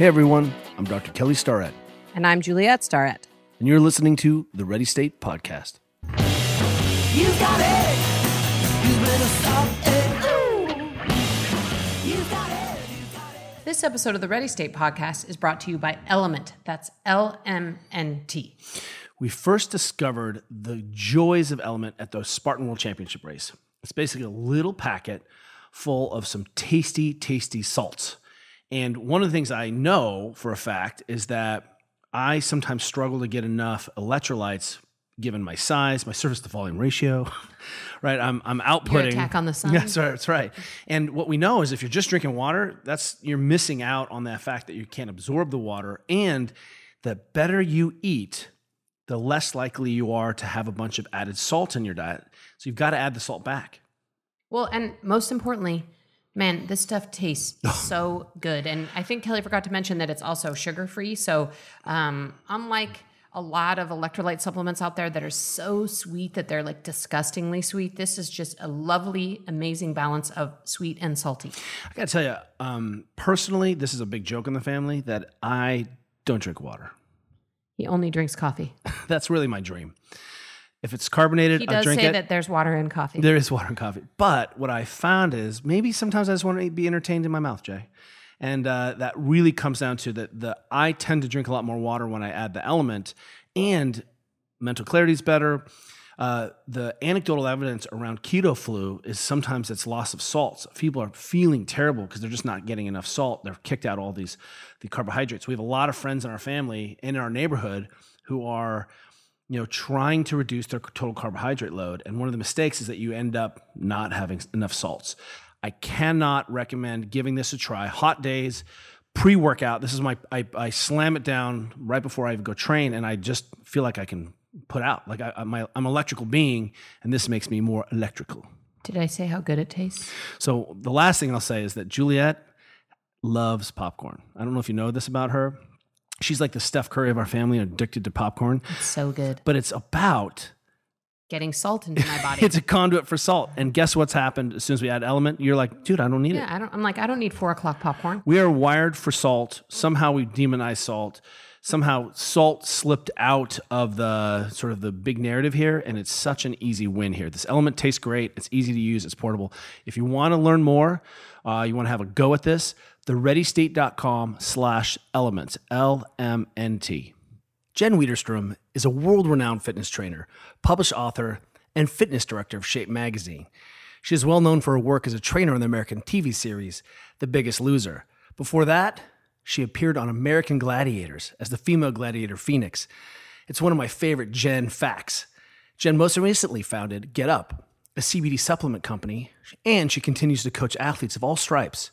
Hey everyone, I'm Dr. Kelly Starrett, And I'm Juliet Starrett. and you're listening to the Ready State Podcast. You got it. You better stop it. Ooh. You got it. This episode of the Ready State podcast is brought to you by Element. That's L M N T. We first discovered the joys of Element at the Spartan World Championship race. It's basically a little packet full of some tasty, tasty salts. And one of the things I know for a fact is that I sometimes struggle to get enough electrolytes given my size, my surface to volume ratio, right? I'm, I'm outputting. attack on the sun. That's right. That's right. And what we know is if you're just drinking water, that's you're missing out on that fact that you can't absorb the water. And the better you eat, the less likely you are to have a bunch of added salt in your diet. So you've got to add the salt back. Well, and most importantly, man, this stuff tastes so good. And I think Kelly forgot to mention that it's also sugar free. So, um, unlike a lot of electrolyte supplements out there that are so sweet that they're like disgustingly sweet, this is just a lovely, amazing balance of sweet and salty. I got to tell you, um, personally, this is a big joke in the family that I don't drink water. He only drinks coffee. That's really my dream. If it's carbonated, He I does drink say it. that there's water in coffee. There is water in coffee. But what I found is maybe sometimes I just want to be entertained in my mouth, Jay. And uh, that really comes down to that the I tend to drink a lot more water when I add the element, and mental clarity is better. Uh, the anecdotal evidence around keto flu is sometimes it's loss of salts. People are feeling terrible because they're just not getting enough salt. They're kicked out all these the carbohydrates. We have a lot of friends in our family and in our neighborhood who are you know, trying to reduce their total carbohydrate load. And one of the mistakes is that you end up not having enough salts. I cannot recommend giving this a try. Hot days, pre workout. This is my, I, I slam it down right before I even go train, and I just feel like I can put out. Like I, I'm, I'm electrical being, and this makes me more electrical. Did I say how good it tastes? So the last thing I'll say is that Juliet loves popcorn. I don't know if you know this about her. She's like the Steph Curry of our family, addicted to popcorn. It's so good. But it's about Getting salt into my body. it's a conduit for salt. And guess what's happened as soon as we add element? You're like, dude, I don't need it. yeah, I don't. I'm like, I don't need four o'clock popcorn. We are wired for salt. Somehow we demonize salt. Somehow salt slipped out of the sort of the big narrative here, and it's such an easy win here. This element tastes great. It's easy to use. It's portable. If you want to learn more, uh, you want to have a go at this, thereadystate.com slash elements, L-M-N-T. Jen Widerstrom is a world renowned fitness trainer, published author, and fitness director of Shape Magazine. She is well known for her work as a trainer on the American TV series The Biggest Loser. Before that, she appeared on American Gladiators as the female gladiator Phoenix. It's one of my favorite Jen facts. Jen most recently founded Get Up, a CBD supplement company, and she continues to coach athletes of all stripes.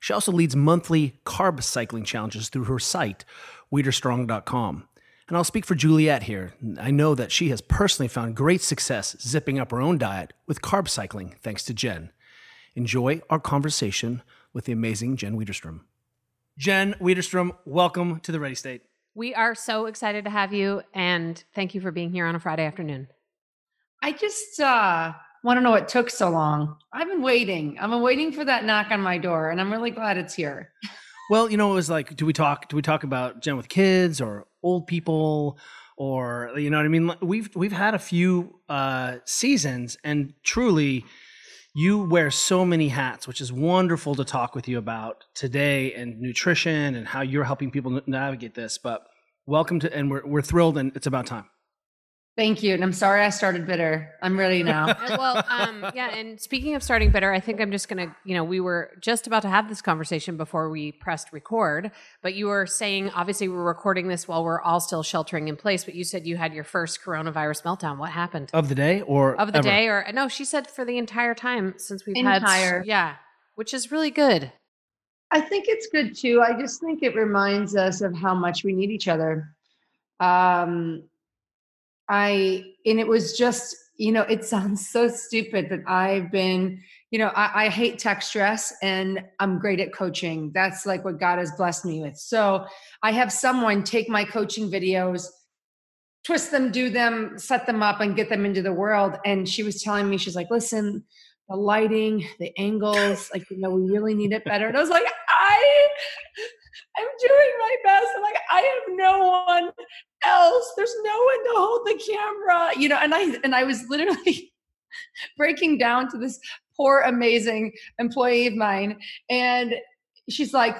She also leads monthly carb cycling challenges through her site, Widerstrong.com. And I'll speak for Juliet here. I know that she has personally found great success zipping up her own diet with carb cycling thanks to Jen. Enjoy our conversation with the amazing Jen Widerstrom. Jen Widerstrom, welcome to the Ready State. We are so excited to have you, and thank you for being here on a Friday afternoon. I just uh, want to know what took so long. I've been waiting. I've been waiting for that knock on my door, and I'm really glad it's here. Well, you know, it was like, do we talk? Do we talk about Jen with kids or old people, or you know what I mean? We've we've had a few uh, seasons, and truly, you wear so many hats, which is wonderful to talk with you about today, and nutrition, and how you're helping people navigate this. But welcome to, and we're we're thrilled, and it's about time. Thank you. And I'm sorry I started bitter. I'm ready now. Uh, well, um, yeah. And speaking of starting bitter, I think I'm just gonna, you know, we were just about to have this conversation before we pressed record. But you were saying, obviously, we're recording this while we're all still sheltering in place. But you said you had your first coronavirus meltdown. What happened? Of the day, or Of the ever? day, or no? She said for the entire time since we've had, Entire. yeah, which is really good. I think it's good too. I just think it reminds us of how much we need each other. Um, I, and it was just, you know, it sounds so stupid that I've been, you know, I, I hate tech stress and I'm great at coaching. That's like what God has blessed me with. So I have someone take my coaching videos, twist them, do them, set them up, and get them into the world. And she was telling me, she's like, listen, the lighting, the angles, like, you know, we really need it better. And I was like, I I'm doing my best. I'm like, I have no one else. There's no one to hold the camera, you know. And I and I was literally breaking down to this poor, amazing employee of mine, and she's like,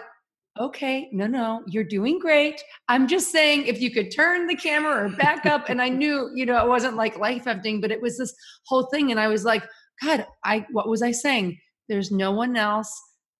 okay, no, no, you're doing great. I'm just saying if you could turn the camera or back up. And I knew, you know, it wasn't like life ending, but it was this whole thing. And I was like, God, I what was I saying? There's no one else.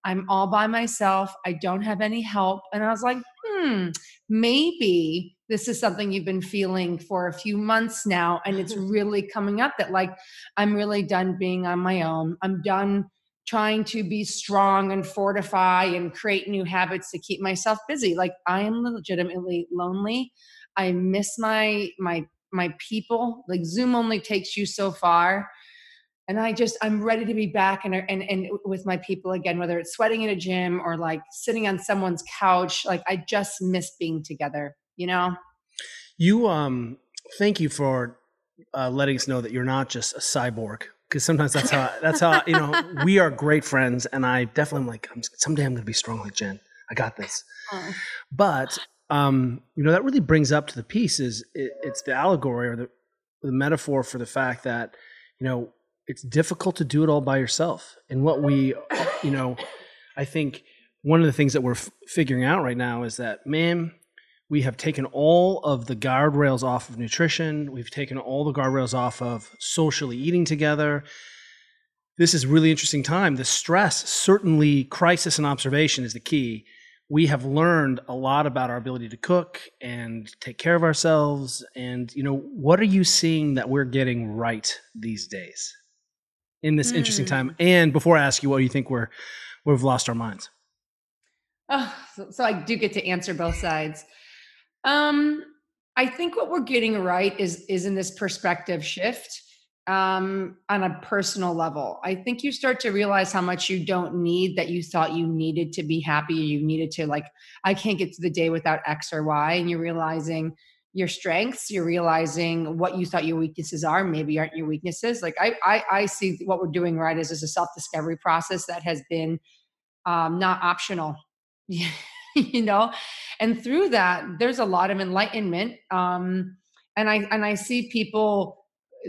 I'm all by myself. I don't have any help. And I was like, hmm, maybe this is something you've been feeling for a few months now. And it's really coming up that like I'm really done being on my own. I'm done trying to be strong and fortify and create new habits to keep myself busy like i am legitimately lonely i miss my my my people like zoom only takes you so far and i just i'm ready to be back and and, and with my people again whether it's sweating in a gym or like sitting on someone's couch like i just miss being together you know You um thank you for uh, letting us know that you're not just a cyborg because sometimes that's how that's how you know we are great friends and I definitely am like I'm, someday I'm going to be strong like Jen. I got this. Oh. But um you know that really brings up to the piece is it, it's the allegory or the the metaphor for the fact that you know it's difficult to do it all by yourself and what we you know I think one of the things that we're f- figuring out right now is that man we have taken all of the guardrails off of nutrition. We've taken all the guardrails off of socially eating together. This is really interesting time. The stress, certainly crisis and observation is the key. We have learned a lot about our ability to cook and take care of ourselves. And, you know, what are you seeing that we're getting right these days in this interesting Mm. time? And before I ask you what do you think we're, we've lost our minds. Oh, so, so I do get to answer both sides. Um, I think what we're getting right is is in this perspective shift um, on a personal level. I think you start to realize how much you don't need that you thought you needed to be happy. You needed to like, I can't get to the day without X or Y, and you're realizing your strengths. You're realizing what you thought your weaknesses are, maybe aren't your weaknesses. Like I, I, I see what we're doing right is is a self discovery process that has been um, not optional. you know and through that there's a lot of enlightenment um and i and i see people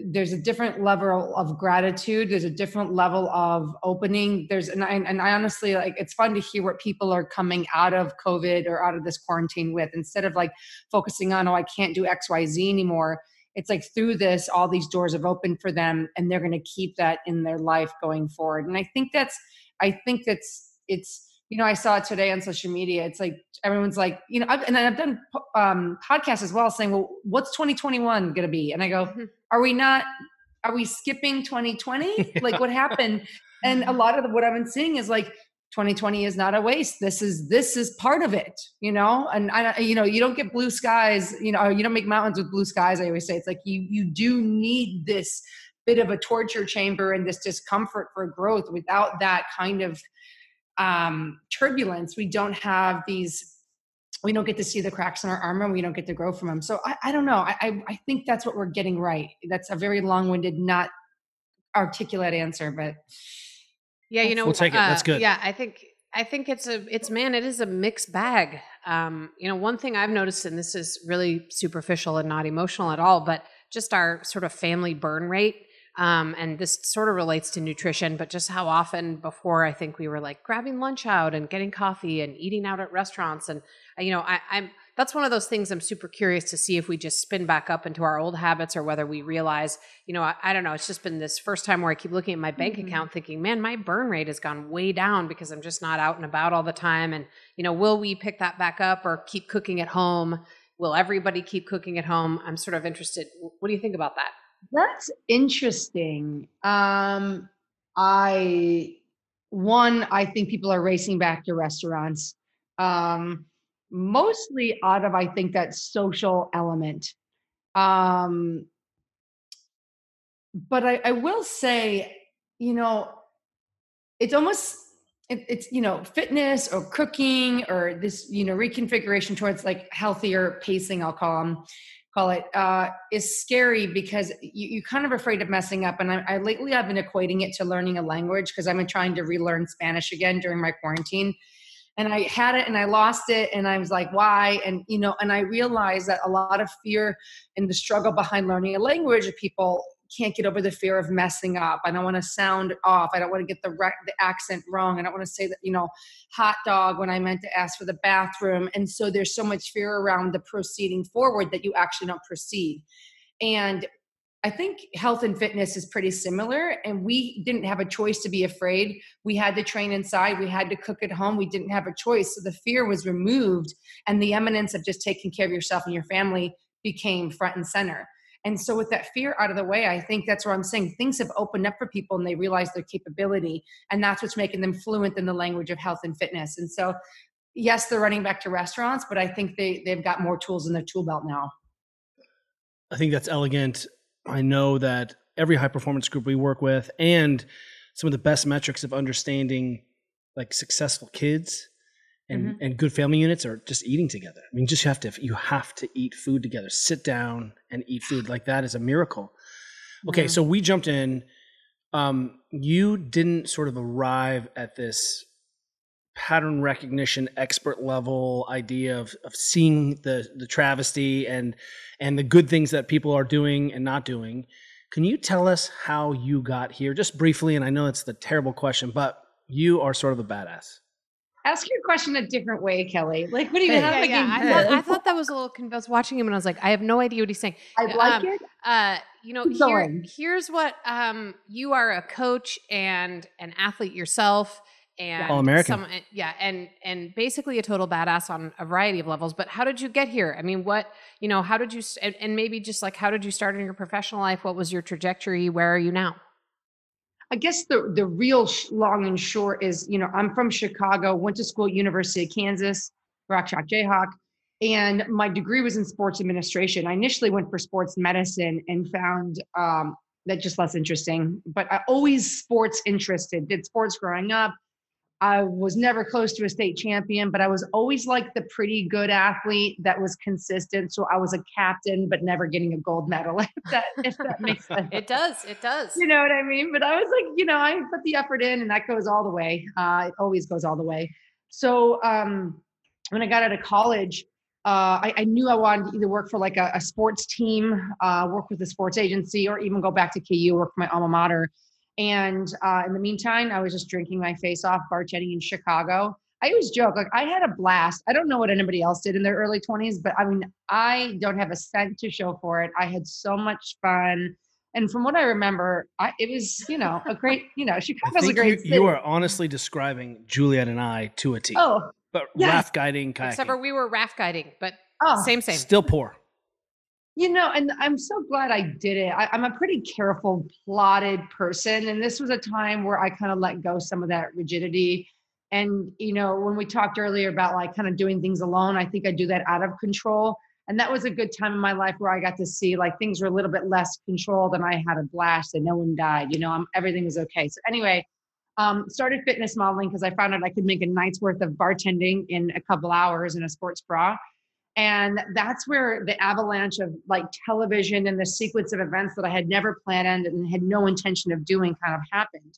there's a different level of gratitude. There's a different level of opening. There's and I, and I honestly like it's fun to hear what people are coming out of covid or out of this quarantine with. Instead of like focusing on oh i can't do xyz anymore it's like through this all these doors have opened for them and they're going to keep that in their life going forward. And i think that's i think that's it's you know, I saw it today on social media. It's like everyone's like, you know, I've, and then I've done um, podcasts as well saying, well, what's 2021 going to be? And I go, Mhm. are we not, are we skipping 2020? Like what happened? And a lot of the, what I've been seeing is like, 2020 is not a waste. This is, this is part of it, you know? And I, you know, you don't get blue skies, you know, you don't make mountains with blue skies. I always say it's like, you, you do need this bit of a torture chamber and this discomfort for growth without that kind of um, turbulence, we don't have these. We don't get to see the cracks in our armor. We don't get to grow from them. So I, I don't know. I, I, I think that's what we're getting right. That's a very long-winded, not articulate answer, but Yeah, you know, We'll take it. That's uh, good. Yeah, I think I think it's a it's man, it is a mixed bag. Um, you know, one thing I've noticed, and this is really superficial and not emotional at all, but just our sort of family burn rate. Um, and this sort of relates to nutrition, but just how often before I think we were like grabbing lunch out and getting coffee and eating out at restaurants, and uh, you know, I, I'm that's one of those things I'm super curious to see if we just spin back up into our old habits or whether we realize, you know, I, I don't know. It's just been this first time where I keep looking at my bank Mhm. account thinking, man, my burn rate has gone way down because I'm just not out and about all the time. And, you know, will we pick that back up or keep cooking at home? Will everybody keep cooking at home? I'm sort of interested. What do you think about that? That's interesting. Um, I one, I think people are racing back to restaurants, um, mostly out of I think that social element. Um, but I, I will say, you know, it's almost it, it's you know fitness or cooking or this you know reconfiguration towards like healthier pacing. I'll call them call it uh, is scary because you, you're kind of afraid of messing up. And I, I lately I've been equating it to learning a language because I've been trying to relearn Spanish again during my quarantine. and I had it and I lost it and I was like, why? And you know, and I realized that a lot of fear and the struggle behind learning a language, people can't get over the fear of messing up. I don't want to sound off. I don't want to get the the accent wrong. I don't want to say that you know, hot dog when I meant to ask for the bathroom. And so there's so much fear around the proceeding forward that you actually don't proceed. And I think health and fitness is pretty similar, and we didn't have a choice to be afraid. We had to train inside, we had to cook at home, we didn't have a choice. So the fear was removed, and the eminence of just taking care of yourself and your family became front and center. And so, with that fear out of the way, I think that's where I'm saying things have opened up for people and they realize their capability. And that's what's making them fluent in the language of health and fitness. And so, yes, they're running back to restaurants, but I think they, they've got more tools in their tool belt now. I think that's elegant. I know that every high performance group we work with and some of the best metrics of understanding like successful kids and, Mhm. and good family units are just eating together. I mean, just you have to you have to eat food together. Sit down and eat food like that is a miracle. Okay, Mhm. so we jumped in. Um, you didn't sort of arrive at this pattern recognition expert level idea of, of seeing the the travesty and and the good things that people are doing and not doing. Can you tell us how you got here, just briefly? And I know it's the terrible question, but you are sort of a badass. Ask your question a different way, Kelly. Like, what do you Hey. have Yeah, yeah. I thought, I thought that was a little. Con- I was watching him and I was like, I have no idea what he's saying. I like um, it. Uh, you know, here, here's what um, you are a coach and an athlete yourself, and All-American. some- yeah, and and basically a total badass on a variety of levels. But how did you get here? I mean, what you know? How did you? And, and maybe just like how did you start in your professional life? What was your trajectory? Where are you now? I guess the the real sh- long and short is, you know, I'm from Chicago, went to school at University of Kansas, Rock Chalk Jayhawk, and my degree was in sports administration. I initially went for sports medicine and found um, that just less interesting. But I always sports interested. Did sports growing up. I was never close to a state champion, but I was always like the pretty good athlete that was consistent. So I was a captain, but never getting a gold medal. If that if that makes sense It does. It does. you know what I mean? But I was like, you know, I put the effort in and that goes all the way. Uh, it always goes all the way. So um, when I got out of college, uh, I, I knew I wanted to either work for like a, a sports team, uh, work with a sports agency, or even go back to KU, work for my alma mater. And uh, in the meantime, I was just drinking my face off, bartending in Chicago. I always joke, like I had a blast. I don't know what anybody else did in their early 20s, but I mean, I don't have a cent to show for it. I had so much fun and from what I remember, I, it was you know a great you know I Chicago's a great you, city. you are honestly describing Juliet and I to a T. oh but yes. raft guiding, kayaking, Except for we were raft guiding, but oh same, same. still poor. You know, and I'm so glad I did it. I, I'm a pretty careful, plotted person, and this was a time where I kind of let go some of that rigidity. And you know, when we talked earlier about like kind of doing things alone, I think I do that out of control. And that was a good time in my life where I got to see like things were a little bit less controlled, and I had a blast, and no one died. You know, I'm, everything was okay. So anyway, um, started fitness modeling because I found out I could make a night's worth of bartending in a couple hours in a sports bra. And that's where the avalanche of like television and the sequence of events that I had never planned and had no intention of doing kind of happened.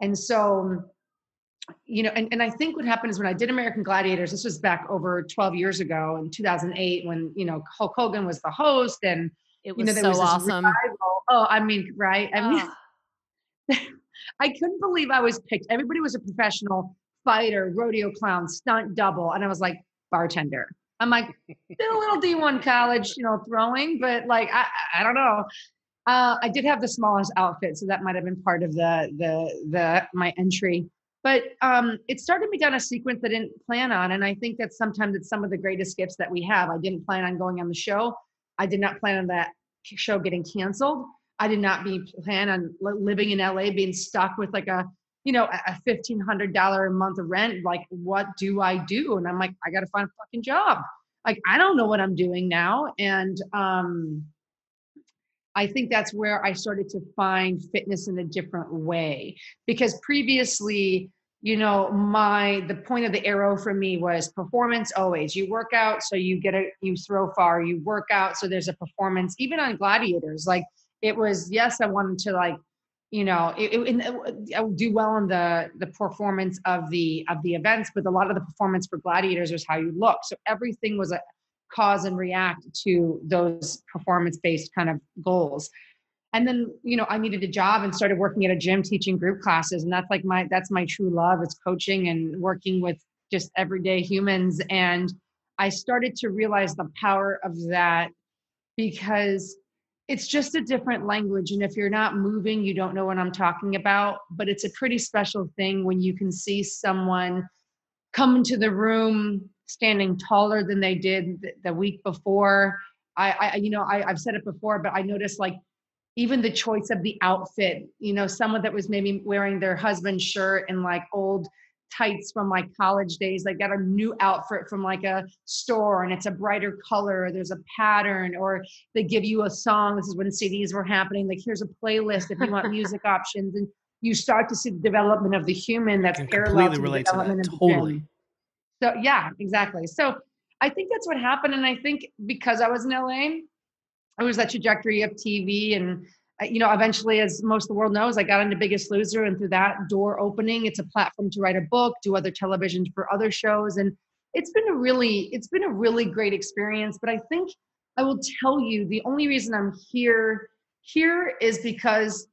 And so, you know, and, and I think what happened is when I did American Gladiators, this was back over 12 years ago in 2008 when, you know, Hulk Hogan was the host and, It you was know, there so was this awesome. revival. Oh, I mean, right. I mean, Ah. I couldn't believe I was picked. Everybody was a professional fighter, rodeo clown, stunt double. And I was like, bartender. I'm like, did a little D1 college, you know, throwing, but like, I, I don't know. Uh, I did have the smallest outfit, so that might have been part of the, the, the, my entry. But um, it started me down a sequence I didn't plan on. And I think that sometimes it's some of the greatest gifts that we have. I didn't plan on going on the show. I did not plan on that show getting canceled. I did not be plan on living in LA, being stuck with like a, you know, a fifteen hundred dollar a month rent. Like, what do I do? And I'm like, I got to find a fucking job. Like, I don't know what I'm doing now. And um, I think that's where I started to find fitness in a different way because previously, you know, my the point of the arrow for me was performance always. You work out, so you get a you throw far. You work out, so there's a performance. Even on gladiators, like it was yes, I wanted to like you know, it, it, uh, I would do well in the the performance of the of the events, but a lot of the performance for gladiators was how you look. So everything was a cause and react to those performance based kind of goals. And then, you know, I needed a job and started working at a gym teaching group classes. And that's like my that's my true love. It's coaching and working with just everyday humans. And I started to realize the power of that because it's just a different language. And if you're not moving, you don't know what I'm talking about. But it's a pretty special thing when you can see someone come into the room standing taller than they did the week before. I, I you know, I, I've said it before, but I noticed like even the choice of the outfit, you know, someone that was maybe wearing their husband's shirt and like old tights from like college days. They got a new outfit from like a store and it's a brighter color. There's a pattern, or they give you a song. This is when CDs were happening. Like, here's a playlist if you want music options. And you start to see the development of the human that's parallel to the development to of totally. the so yeah, exactly. So I think that's what happened. And I think because I was in LA, it was that trajectory of TV and you know, eventually, as most of the world knows, I got into Biggest Loser, and through that door opening, it's a platform to write a book, do other television for other shows, and it's been a really, it's been a really great experience. But I think I will tell you, the only reason I'm here here is because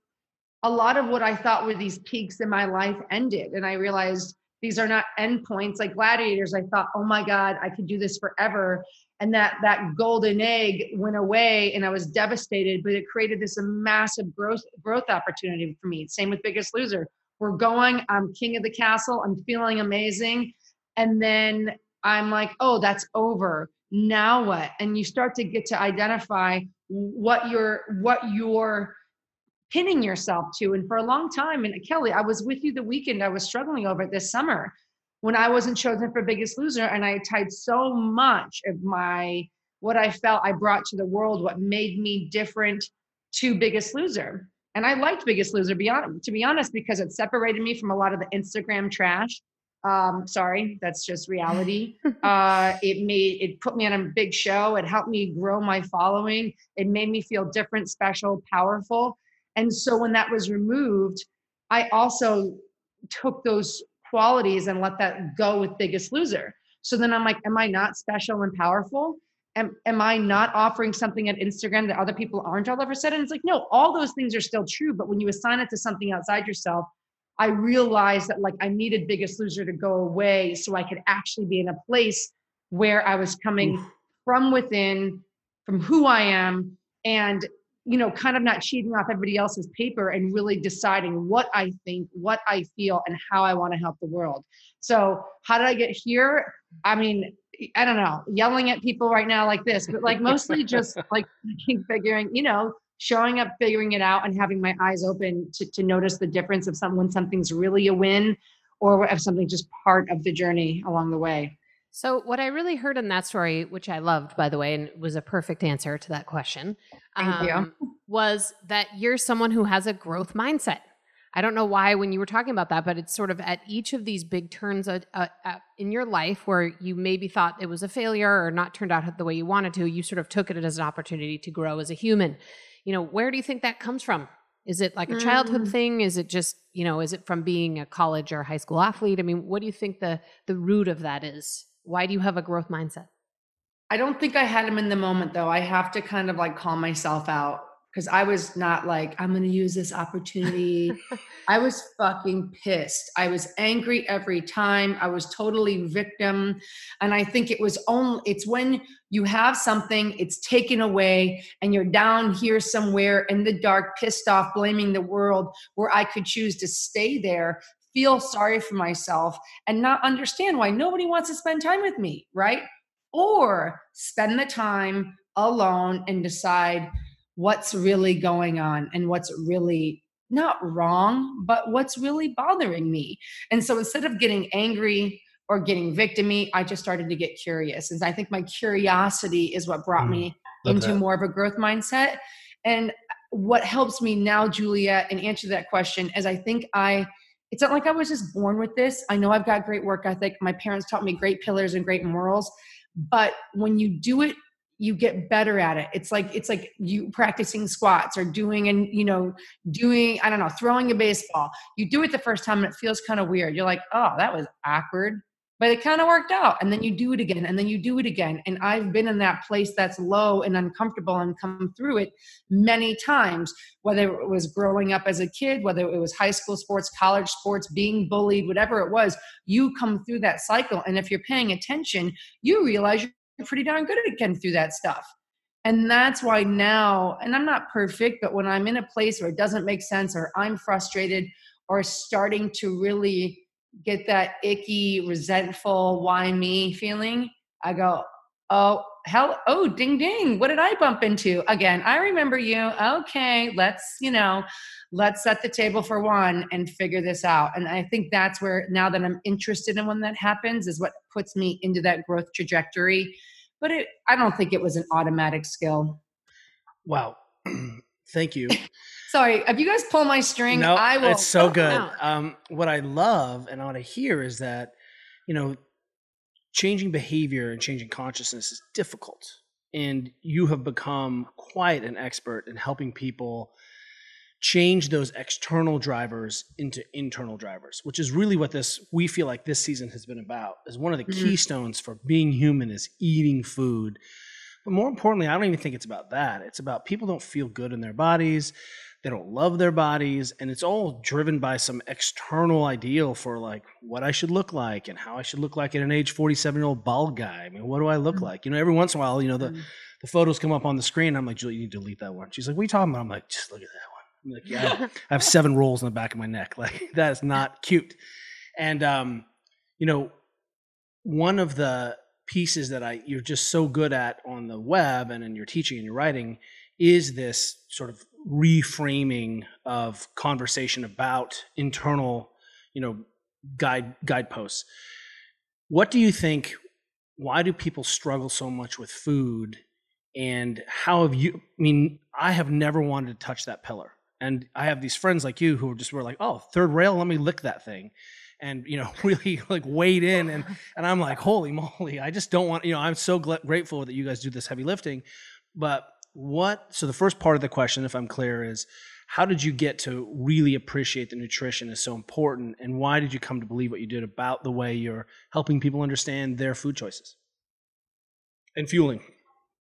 a lot of what I thought were these peaks in my life ended, and I realized these are not endpoints like gladiators. I thought, oh my God, I could do this forever and that that golden egg went away and i was devastated but it created this massive growth growth opportunity for me. Same with biggest loser. We're going i'm king of the castle i'm feeling amazing and then i'm like oh that's over. Now what? And you start to get to identify what you're what you're pinning yourself to. And for a long time and kelly i was with you the weekend i was struggling over it this summer when I wasn't chosen for Biggest Loser, and I tied so much of my what I felt I brought to the world, what made me different to Biggest Loser. And I liked Biggest Loser, beyond, to be honest, because it separated me from a lot of the Instagram trash. Um, sorry, that's just reality. uh, it made it put me on a big show. It helped me grow my following. It made me feel different, special, powerful. And so when that was removed, I also took those qualities and let that go with biggest loser. So then i'm like am i not special and powerful? Am, am i not offering something at instagram that other people aren't all of a sudden? It's like no all those things are still true but when you assign it to something outside yourself i realized that like i needed biggest loser to go away so i could actually be in a place where i was coming Oof. from within from who i am and you know, kind of not cheating off everybody else's paper and really deciding what I think, what I feel, and how I want to help the world. So, how did I get here? I mean, I don't know, yelling at people right now like this, but like mostly just like figuring, you know, showing up, figuring it out, and having my eyes open to, to notice the difference of some when something's really a win or if something's just part of the journey along the way. So, what I really heard in that story, which I loved, by the way, and was a perfect answer to that question, Thank um, you. was that you're someone who has a growth mindset. I don't know why when you were talking about that, but it's sort of at each of these big turns uh, uh, in your life where you maybe thought it was a failure or not turned out the way you wanted to, you sort of took it as an opportunity to grow as a human. You know, where do you think that comes from? Is it like a childhood mm. thing? Is it just, you know, is it from being a college or high school athlete? I mean, what do you think the the root of that is? Why do you have a growth mindset? I don't think I had him in the moment though. I have to kind of like call myself out because I was not like, I'm going to use this opportunity. I was fucking pissed. I was angry every time. I was totally victim. And I think it was only, it's when you have something, it's taken away, and you're down here somewhere in the dark, pissed off, blaming the world, where I could choose to stay there, feel sorry for myself and not understand why nobody wants to spend time with me, right? Or spend the time alone and decide what's really going on and what's really not wrong, but what's really bothering me. And so instead of getting angry or getting victimy, I just started to get curious. And I think my curiosity is what brought mm, me into that. more of a growth mindset. And what helps me now, Julia, and answer that question is I think I it's not like I was just born with this. I know I've got great work ethic. My parents taught me great pillars and great morals. But when you do it you get better at it it's like it's like you practicing squats or doing and you know doing i don't know throwing a baseball you do it the first time and it feels kind of weird you're like oh that was awkward but it kind of worked out and then you do it again and then you do it again and i've been in that place that's low and uncomfortable and come through it many times whether it was growing up as a kid whether it was high school sports college sports being bullied whatever it was you come through that cycle and if you're paying attention you realize you're pretty darn good at getting through that stuff. And that's why now and i'm not perfect but when i'm in a place where it doesn't make sense or i'm frustrated or starting to really get that icky, resentful, why me feeling, I go, oh, hell, oh, ding, ding. What did I bump into? Again, I remember you. Okay, let's, you know, let's set the table for one and figure this out. And I think that's where now that I'm interested in when that happens is what puts me into that growth trajectory. But it, I don't think it was an automatic skill. Wow. Thank you. Sorry, if you guys pull my string, No, I will. it's so good. Um, what I love and I want to hear is that, you know, changing behavior and changing consciousness is difficult. And you have become quite an expert in helping people change those external drivers into internal drivers, which is really what this we feel like this season has been about. Is one of the Mhm. keystones for being human is eating food. But more importantly, I don't even think it's about that. It's about people don't feel good in their bodies. They don't love their bodies. And it's all driven by some external ideal for like what I should look like and how I should look like at an age 47 year old bald guy. I mean, what do I look Mhm. like? You know, every once in a while, you know, the, Mm. the photos come up on the screen. I'm like, Julie, you need to delete that one. She's like, what are you talking about? I'm like, just look at that one. I'm like, yeah, I I have seven rolls in the back of my neck. Like that is not cute. And um, you know, one of the pieces that I you're just so good at on the web and in your teaching and your writing is this sort of reframing of conversation about internal, you know, guide guideposts. What do you think? Why do people struggle so much with food? And how have you? I mean, I have never wanted to touch that pillar, and I have these friends like you who are just were like, "Oh, third rail, let me lick that thing," and you know, really like weighed in, and and I'm like, "Holy moly!" I just don't want. You know, I'm so gl- grateful that you guys do this heavy lifting, but what? So the first part of the question, if I'm clear, is how did you get to really appreciate that nutrition is so important, and why did you come to believe what you did about the way you're helping people understand their food choices and fueling?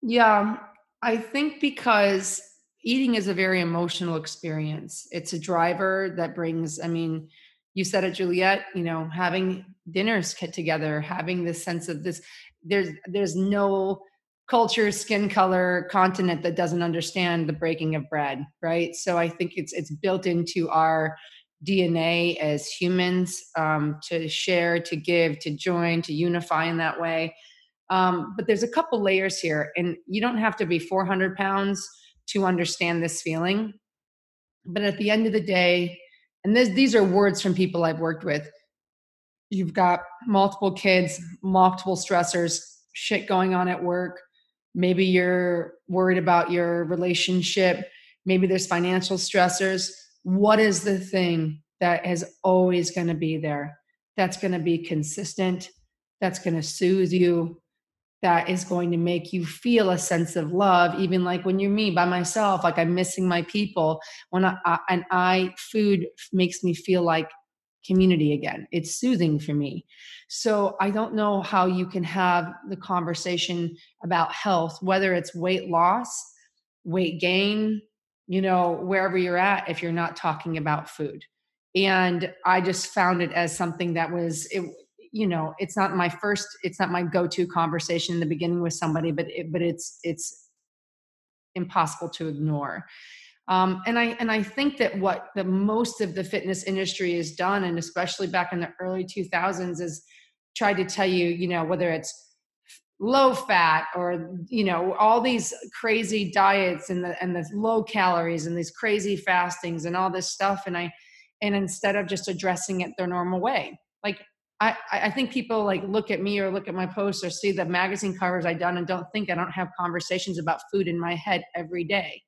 Yeah, I think because eating is a very emotional experience. It's a driver that brings, I mean, you said it, Juliet, you know, having dinners get together, having this sense of this, there's there's no culture, skin color, continent that doesn't understand the breaking of bread, right? So I think it's it's built into our DNA as humans um, to share, to give, to join, to unify in that way. Um, but there's a couple layers here, and you don't have to be 400 pounds to understand this feeling. But at the end of the day, and this, these are words from people I've worked with, you've got multiple kids, multiple stressors, shit going on at work. Maybe you're worried about your relationship. Maybe there's financial stressors. What is the thing that is always going to be there? That's going to be consistent. That's going to soothe you that is going to make you feel a sense of love even like when you're me by myself like i'm missing my people. When i, I and i food makes me feel like community again. It's soothing for me. So i don't know how you can have the conversation about health whether it's weight loss weight gain you know wherever you're at if you're not talking about food. And i just found it as something that was it, you know it's not my first it's not my go-to conversation in the beginning with somebody but it, but it's it's impossible to ignore. Um, and i and i think that what the most of the fitness industry has done and especially back in the early 2000s is tried to tell you you know whether it's low fat or you know all these crazy diets and the and the low calories and these crazy fastings and all this stuff. And i and instead of just addressing it their normal way like I, I think people like look at me or look at my posts or see the magazine covers I've done and don't think I don't have conversations about food in my head every day.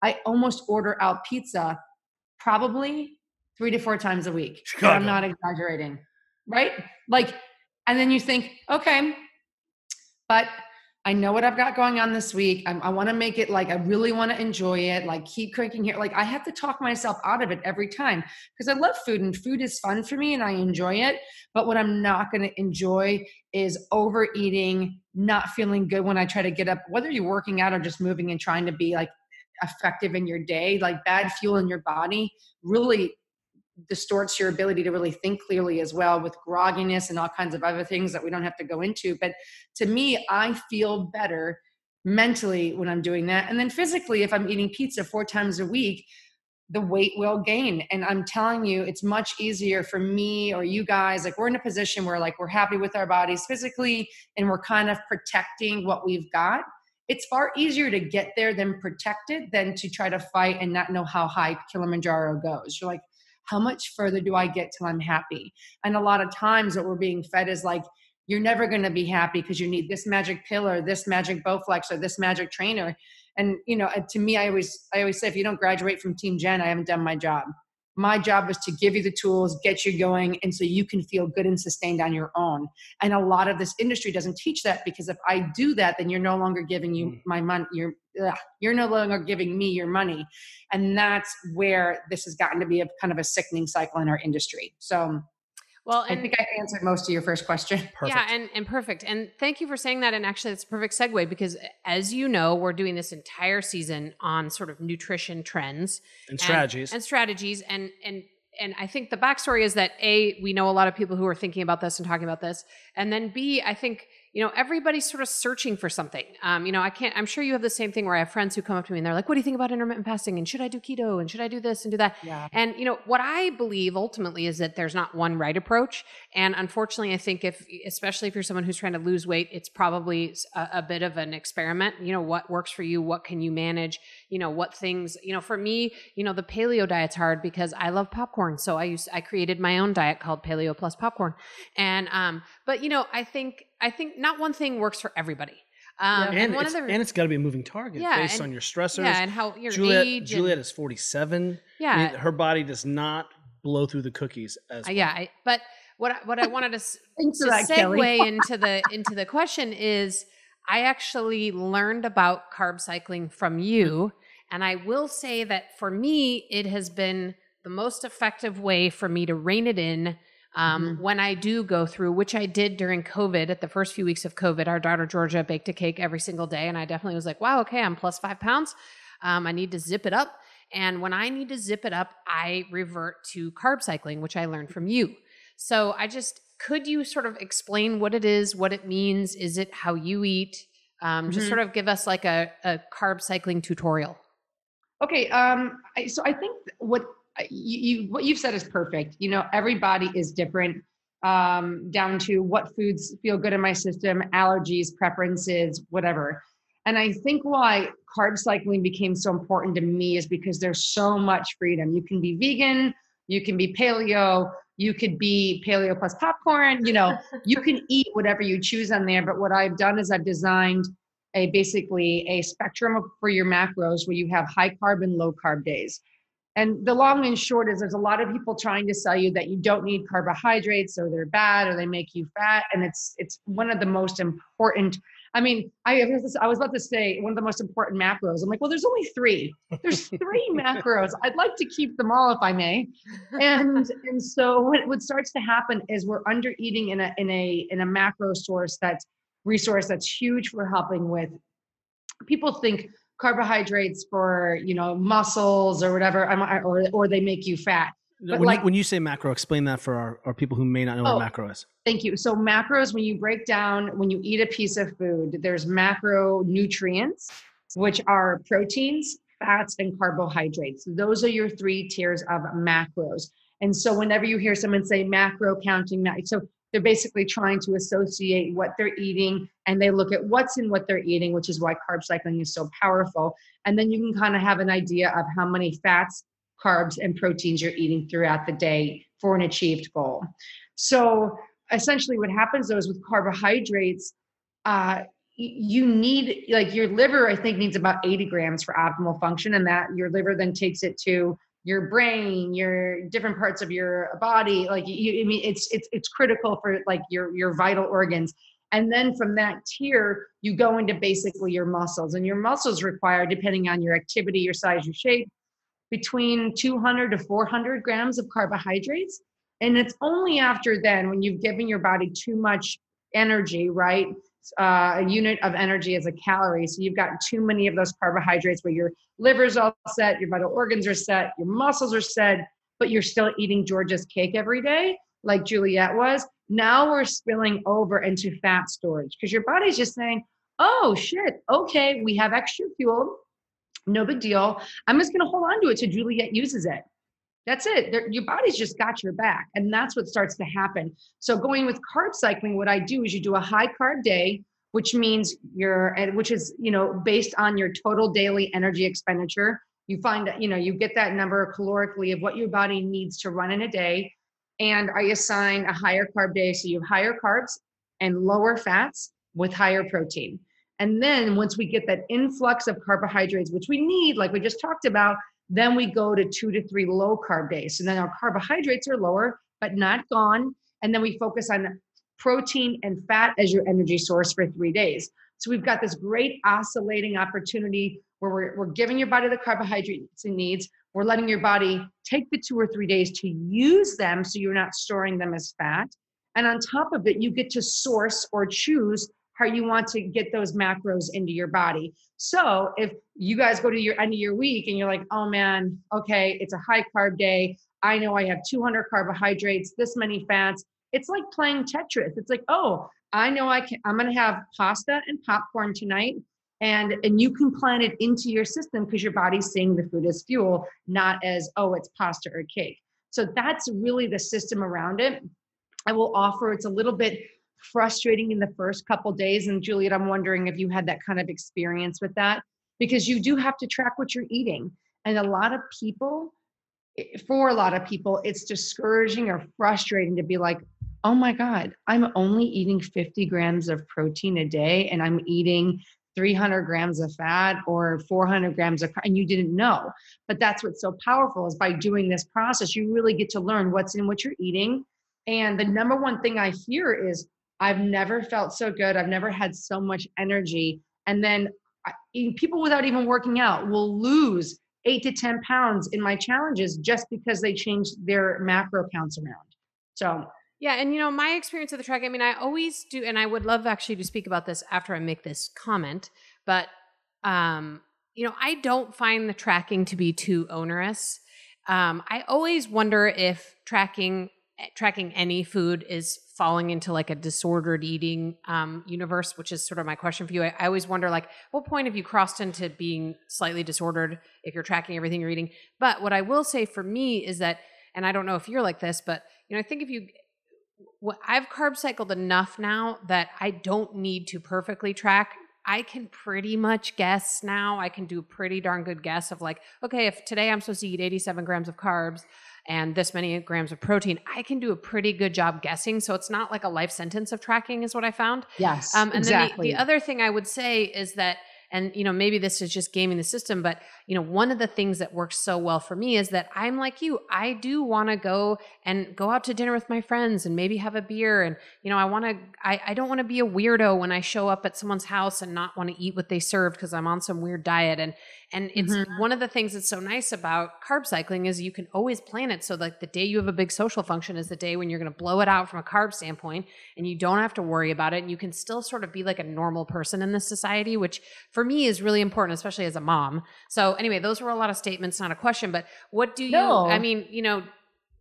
I almost order out pizza probably three to four times a week. I'm not exaggerating, right? Like, and then you think, okay, but I know what I've got going on this week. I'm, i want to make it like I really want to enjoy it. Like keep cranking here. Like I have to talk myself out of it every time because I love food and food is fun for me and I enjoy it. But what I'm not going to enjoy is overeating, not feeling good when I try to get up. Whether you're working out or just moving and trying to be like effective in your day, like bad fuel in your body really distorts your ability to really think clearly as well with grogginess and all kinds of other things that we don't have to go into. But to me, I feel better mentally when I'm doing that. And then physically, if I'm eating pizza four times a week, the weight will gain. And I'm telling you, it's much easier for me or you guys. Like, we're in a position where, like, we're happy with our bodies physically and we're kind of protecting what we've got. It's far easier to get there than protect it than to try to fight and not know how high Kilimanjaro goes. You're like, how much further do I get till I'm happy? And a lot of times, what we're being fed is like, you're never going to be happy because you need this magic pill or this magic Bowflex or this magic trainer. And you know, to me, I always I always say, if you don't graduate from Team Jen, I haven't done my job. My job is to give you the tools, get you going, and so you can feel good and sustained on your own. And a lot of this industry doesn't teach that because if I do that, then you're no longer giving you mm. my money. You're ugh, you're no longer giving me your money, and that's where this has gotten to be a kind of a sickening cycle in our industry. So well, and, I think I answered most of your first question. Perfect. Yeah, and, and perfect. And thank you for saying that. And actually, it's a perfect segue because, as you know, we're doing this entire season on sort of nutrition trends and, and strategies and strategies. And and and I think the backstory is that a we know a lot of people who are thinking about this and talking about this, and then b I think you know, everybody's sort of searching for something. Um, you know, I can't, I'm sure you have the same thing where I have friends who come up to me and they're like, what do you think about intermittent fasting? And should I do keto? And should I do this and do that? Yeah. And, you know, what I believe ultimately is that there's not one right approach. And unfortunately, I think if, especially if you're someone who's trying to lose weight, it's probably a, a bit of an experiment. You know, what works for you? What can you manage? You know, what things, you know, for me, you know, the paleo diet's hard because I love popcorn. So I used, I created my own diet called paleo plus popcorn. And, um, but, you know, I think, I think not one thing works for everybody. Um, and, and, one it's, the, and it's got to be a moving target yeah, based and, on your stressors. Yeah, and how your Juliet, age. Juliet is 47. Yeah. I mean, her body does not blow through the cookies as uh, Yeah, I, but what what I wanted to, to that, segue into the into the question is I actually learned about carb cycling from you and I will say that for me it has been the most effective way for me to rein it in um, mm-hmm. when I do go through, which I did during COVID, at the first few weeks of COVID, our daughter Georgia baked a cake every single day. And I definitely was like, wow, okay, I'm plus five pounds. Um, I need to zip it up. And when I need to zip it up, I revert to carb cycling, which I learned from you. So I just, could you sort of explain what it is, what it means? Is it how you eat? Um, mm-hmm. Just sort of give us like a, a carb cycling tutorial. Okay. Um, I, so I think what you, you what you've said is perfect. You know, everybody is different um, down to what foods feel good in my system, allergies, preferences, whatever. And I think why carb cycling became so important to me is because there's so much freedom. You can be vegan, you can be paleo, you could be paleo plus popcorn, you know, you can eat whatever you choose on there. But what I've done is I've designed a basically a spectrum for your macros where you have high carb and low carb days. And the long and short is there's a lot of people trying to sell you that you don't need carbohydrates or they're bad or they make you fat. And it's it's one of the most important. I mean, I was, I was about to say one of the most important macros. I'm like, well, there's only three. There's three macros. I'd like to keep them all if I may. And and so what, what starts to happen is we're under eating in a in a in a macro source that's resource that's huge for helping with people think carbohydrates for you know muscles or whatever or or they make you fat. But when, like, you, when you say macro explain that for our, our people who may not know oh, what macro is. thank you. So macros when you break down when you eat a piece of food there's macronutrients which are proteins fats and carbohydrates. Those are your three tiers of macros. And so whenever you hear someone say macro counting so they're basically trying to associate what they're eating and they look at what's in what they're eating, which is why carb cycling is so powerful. And then you can kind of have an idea of how many fats, carbs, and proteins you're eating throughout the day for an achieved goal. So essentially, what happens though is with carbohydrates, uh, you need like your liver i think needs about 80 grams for optimal function and that your liver then takes it to your brain your different parts of your body like you i mean it's it's it's critical for like your your vital organs And then from that tier, you go into basically your muscles. And your muscles require, depending on your activity, your size, your shape, between 200 to 400 grams of carbohydrates. And it's only after then, when you've given your body too much energy, right? Uh, a unit of energy is a calorie. So you've got too many of those carbohydrates where your liver's all set, your vital organs are set, your muscles are set, but you're still eating Georgia's cake every day, like Juliet was. Now we're spilling over into fat storage because your body's just saying, oh shit, okay, we have extra fuel. No big deal. I'm just going to hold on to it till Juliet uses it. That's it. There, your body's just got your back. And that's what starts to happen. So, going with carb cycling, what I do is you do a high carb day, which means you're, which is, you know, based on your total daily energy expenditure. You find that, you know, you get that number calorically of what your body needs to run in a day. And I assign a higher carb day. So, you have higher carbs and lower fats with higher protein. And then once we get that influx of carbohydrates, which we need, like we just talked about, then we go to two to three low carb days. So then our carbohydrates are lower, but not gone. And then we focus on protein and fat as your energy source for three days. So we've got this great oscillating opportunity where we're, we're giving your body the carbohydrates it needs. We're letting your body take the two or three days to use them so you're not storing them as fat. And on top of it, you get to source or choose how you want to get those macros into your body. So if you guys go to your end of your week and you're like, oh man, okay, it's a high carb day. I know I have 200 carbohydrates, this many fats. It's like playing Tetris. It's like, oh, I know I can. I'm going to have pasta and popcorn tonight, and and you can plan it into your system because your body's seeing the food as fuel, not as oh, it's pasta or cake. So that's really the system around it. I will offer. It's a little bit frustrating in the first couple days. And Juliet, I'm wondering if you had that kind of experience with that because you do have to track what you're eating. And a lot of people, eh, for a lot of people, it's discouraging or frustrating to be like, oh my God, I'm only eating 50 grams of protein a day and I'm eating 300 grams of fat or 400 grams of and you didn't know but that's what's so powerful is by doing this process you really get to learn what's in what you're eating and the number one thing i hear is I've never felt so good. I've never had so much energy. And then I, people without even working out will lose eight to 10 pounds in my challenges just because they changed their macro counts around. So, yeah. And, you know, my experience with the track, I mean, I always do, and I would love actually to speak about this after I make this comment, but, um, you know, I don't find the tracking to be too onerous. Um, I always wonder if tracking tracking any food is falling into like a disordered eating um, universe, which is sort of my question for you. I, I, always wonder, like, what point have you crossed into being slightly disordered if you're tracking everything you're eating? But what I will say for me is that, and I don't know if you're like this, but you know, I think if you, I've carb cycled enough now that I don't need to perfectly track. I can pretty much guess now. I can do a pretty darn good guess of like, okay, if today I'm supposed to eat 87 grams of carbs, and this many grams of protein, I can do a pretty good job guessing. So it's not like a life sentence of tracking, is what I found. Yes. Um, and exactly. then the, the other thing I would say is that, and you know, maybe this is just gaming the system, but you know, one of the things that works so well for me is that I'm like you. I do want to go and go out to dinner with my friends and maybe have a beer. And, you know, I want to, I, I don't want to be a weirdo when I show up at someone's house and not want to eat what they served because I'm on some weird diet. And, and it's mm-hmm. one of the things that's so nice about carb cycling is you can always plan it. So like the day you have a big social function is the day when you're going to blow it out from a carb standpoint and you don't have to worry about it. And you can still sort of be like a normal person in this society, which for me is really important, especially as a mom. So anyway, those were a lot of statements, not a question. But what do you? No. I mean, you know,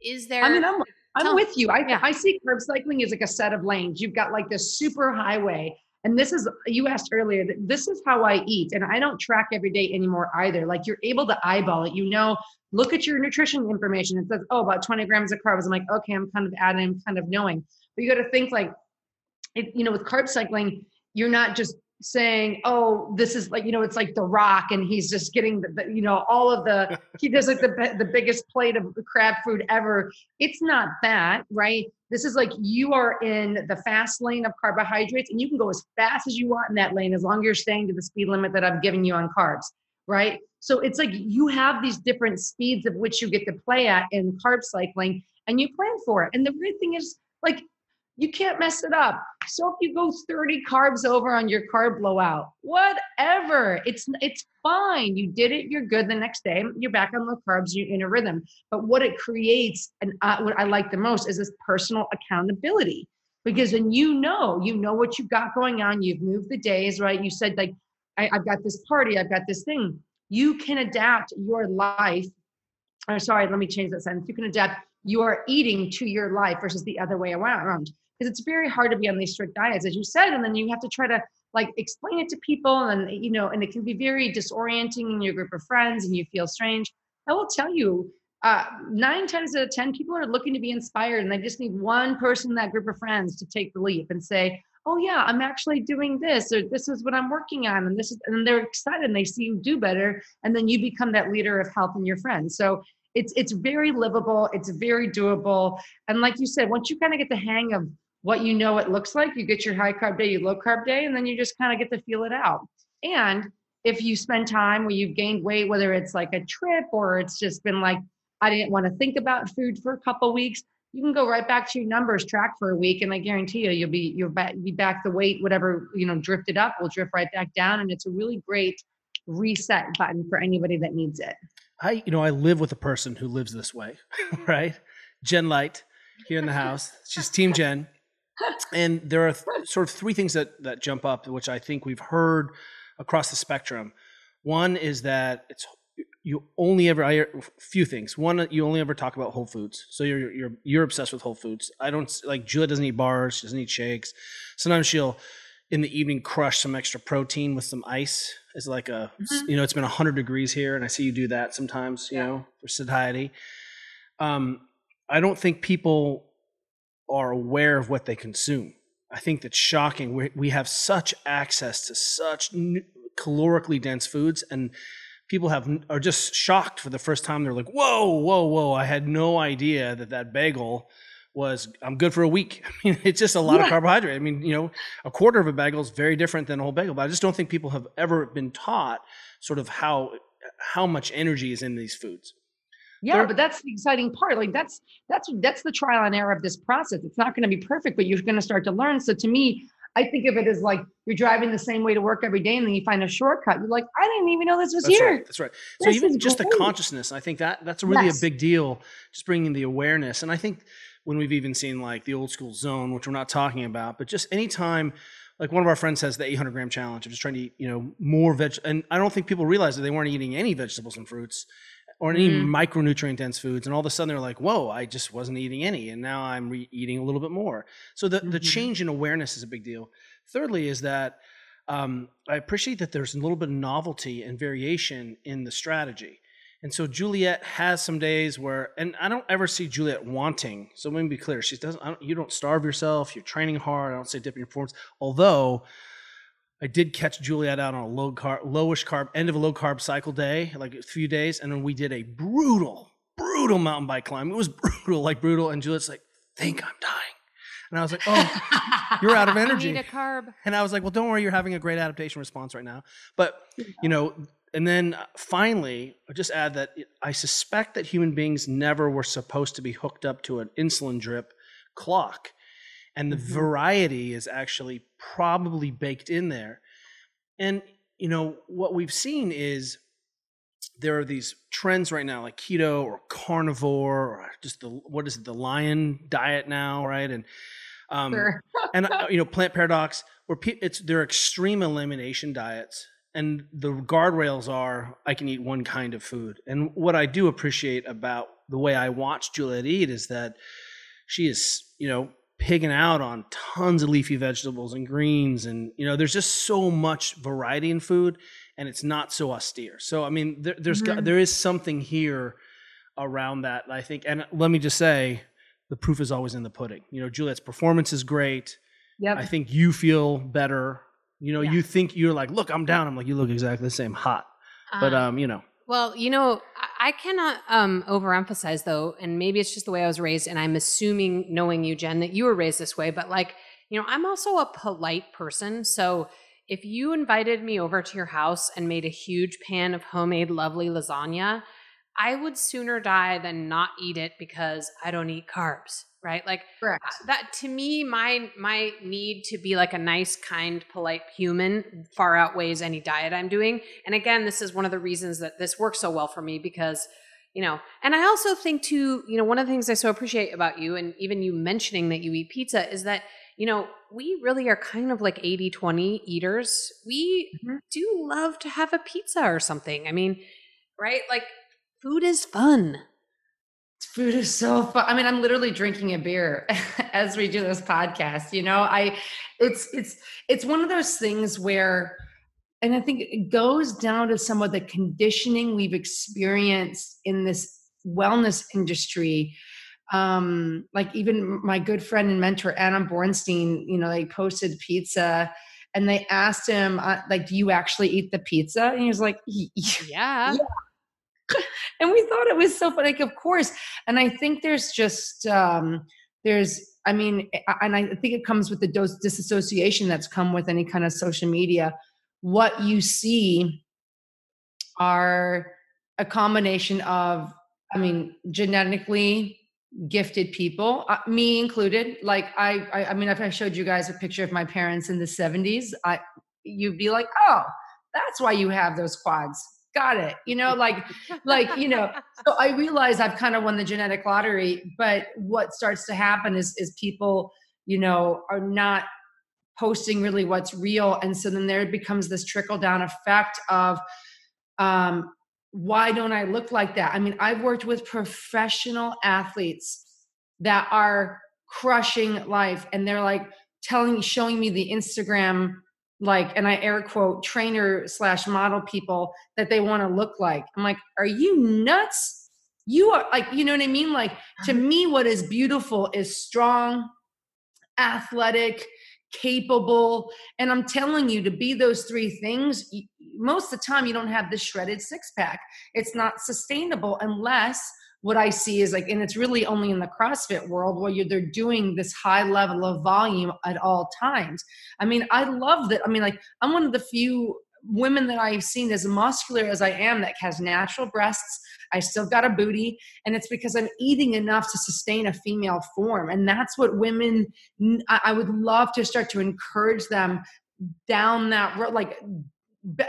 is there? I mean, I'm I'm tell, with you. I yeah. I see carb cycling is like a set of lanes. You've got like this super highway. And this is, you asked earlier, that this is how I eat. And I don't track every day anymore either. Like you're able to eyeball it. You know, look at your nutrition information. It says, oh, about 20 grams of carbs. I'm like, okay, I'm kind of adding, I'm kind of knowing. But you got to think like, it, you know, with carb cycling, you're not just saying, "Oh, this is like you know, it's like The Rock, and he's just getting the, the you know all of the he does like the the biggest plate of carb food ever." It's not that, right? This is like you are in the fast lane of carbohydrates, and you can go as fast as you want in that lane as long as you're staying to the speed limit that I've given you on carbs, right? So it's like you have these different speeds of which you get to play at in carb cycling, and you plan for it. And the great thing is, like You can't mess it up. So if you go 30 carbs over on your carb blowout, whatever, it's it's fine. You did it. You're good. The next day, you're back on low carbs. You're in a rhythm. But what it creates, and uh, what I like the most, is this personal accountability. Because when you know, you know what you've got going on. You've moved the days, right? You said like, I, I've got this party. I've got this thing. You can adapt your life. Or sorry, let me change that sentence. You can adapt your eating to your life versus the other way around because it's very hard to be on these strict diets as you said and then you have to try to like explain it to people and you know and it can be very disorienting in your group of friends and you feel strange. I will tell you uh, nine times out of ten people are looking to be inspired and they just need one person in that group of friends to take the leap and say oh yeah i'm actually doing this or this is what i'm working on and this is and they're excited and they see you do better and then you become that leader of health in your friends. So it's it's very livable it's very doable and like you said once you kind of get the hang of what you know it looks like. You get your high carb day, your low carb day, and then you just kind of get to feel it out. And if you spend time where you've gained weight, whether it's like a trip or it's just been like, I didn't want to think about food for a couple weeks, you can go right back to your numbers track for a week, and I guarantee you, you'll be you'll back be back the weight, whatever you know drifted up will drift right back down, and it's a really great reset button for anybody that needs it. I, you know, I live with a person who lives this way, right? Jen Light here in the house. She's Team Jen and there are th- sort of three things that that jump up, which I think we've heard across the spectrum. One is that it's you only ever I a few things. One, you only ever talk about Whole Foods, so you're you're you're obsessed with Whole Foods. I don't like Juliet doesn't eat bars, she doesn't eat shakes. Sometimes she'll in the evening crush some extra protein with some ice It's like a mm-hmm. you know it's been 100 degrees here and i see you do that sometimes you yeah. know for satiety um, i don't think people are aware of what they consume. I think that's shocking. We, we have such access to such calorically dense foods, and people have are just shocked for the first time. They're like, "Whoa, whoa, whoa! I had no idea that that bagel was I'm good for a week." I mean, it's just a lot yeah. of carbohydrate. I mean, you know, a quarter of a bagel is very different than a whole bagel. But I just don't think people have ever been taught sort of how how much energy is in these foods. Yeah, but that's the exciting part. Like that's that's that's the trial and error of this process. It's not going to be perfect, but you're going to start to learn. So to me, I think of it as like you're driving the same way to work every day, and then you find a shortcut. You're like, I didn't even know this was that's here. Right, that's right. So even just great. the consciousness, I think that that's really yes. a big deal. Just bringing the awareness, and I think when we've even seen like the old school zone, which we're not talking about, but just anytime like one of our friends has the 800 gram challenge of just trying to eat, you know, more veg. And I don't think people realize that they weren't eating any vegetables and fruits or any mm-hmm. micronutrient dense foods and all of a sudden they're like whoa i just wasn't eating any and now i'm re- eating a little bit more so the, mm-hmm. the change in awareness is a big deal thirdly is that um, i appreciate that there's a little bit of novelty and variation in the strategy and so juliet has some days where and i don't ever see juliet wanting so let me be clear she doesn't don't, you don't starve yourself you're training hard i don't say dipping your performance although I did catch Juliet out on a low carb, lowish carb, end of a low carb cycle day, like a few days, and then we did a brutal, brutal mountain bike climb. It was brutal, like brutal. And Juliet's like, "Think I'm dying," and I was like, "Oh, you're out of energy." need a carb. And I was like, "Well, don't worry, you're having a great adaptation response right now." But you know, and then uh, finally, I'll just add that I suspect that human beings never were supposed to be hooked up to an insulin drip clock and the mm-hmm. variety is actually probably baked in there. And you know what we've seen is there are these trends right now like keto or carnivore or just the what is it the lion diet now right and um sure. and uh, you know plant paradox where pe- it's they're extreme elimination diets and the guardrails are I can eat one kind of food. And what I do appreciate about the way I watch Juliet eat is that she is, you know, pigging out on tons of leafy vegetables and greens and you know there's just so much variety in food and it's not so austere. So i mean there, there's mm-hmm. there is something here around that i think. And let me just say the proof is always in the pudding. You know juliet's performance is great. Yep. i think you feel better. You know yeah. you think you're like look i'm down. I'm like you look exactly the same hot. Um, but um you know. well, you know, I cannot um, overemphasize though, and maybe it's just the way I was raised, and I'm assuming, knowing you, Jen, that you were raised this way. But like, you know, I'm also a polite person, so if you invited me over to your house and made a huge pan of homemade, lovely lasagna, I would sooner die than not eat it because I don't eat carbs, right? Like Correct. uh, that to me my my need to be like a nice kind polite human far outweighs any diet i'm doing and again this is one of the reasons that this works so well for me because you know and i also think too you know one of the things i so appreciate about you and even you mentioning that you eat pizza is that you know we really are kind of like 80 20 eaters we Mhm. do love to have a pizza or something i mean right like food is fun Food is so fun. I mean, I'm literally drinking a beer as we do this podcast. You know, I it's it's it's one of those things where and I think it goes down to some of the conditioning we've experienced in this wellness industry. Um, like even my good friend and mentor Adam Bornstein, you know, they posted pizza and they asked him, uh, like, do you actually eat the pizza? And he was like, "Y- y- yeah and we thought it was so funny like of course. And i think there's just um there's i mean and i think it comes with the dose disassociation that's come with any kind of social media. What you see are a combination of i mean genetically gifted people uh, me included. Like I, I i mean if i showed you guys a picture of my parents in the 70s i you'd be like oh that's why you have those quads got it you know like like you know so i realize i've kind of won the genetic lottery but what starts to happen is is people you know are not posting really what's real and so then there becomes this trickle down effect of um why don't i look like that? I mean i've worked with professional athletes that are crushing life and they're like telling showing me the instagram like and i air quote trainer slash model people that they want to look like. I'm like are you nuts? You are like you know what i mean? Like to uh-huh. me what is beautiful is strong athletic capable and i'm telling you to be those three things most of the time you don't have the shredded six pack it's not sustainable unless what i see is like and it's really only in the crossfit world where they're doing this high level of volume at all times. I mean i love that i mean like i'm one of the few women that i've seen as muscular as i am that has natural breasts. I still got a booty and it's because i'm eating enough to sustain a female form and that's what women I would love to start to encourage them down that road like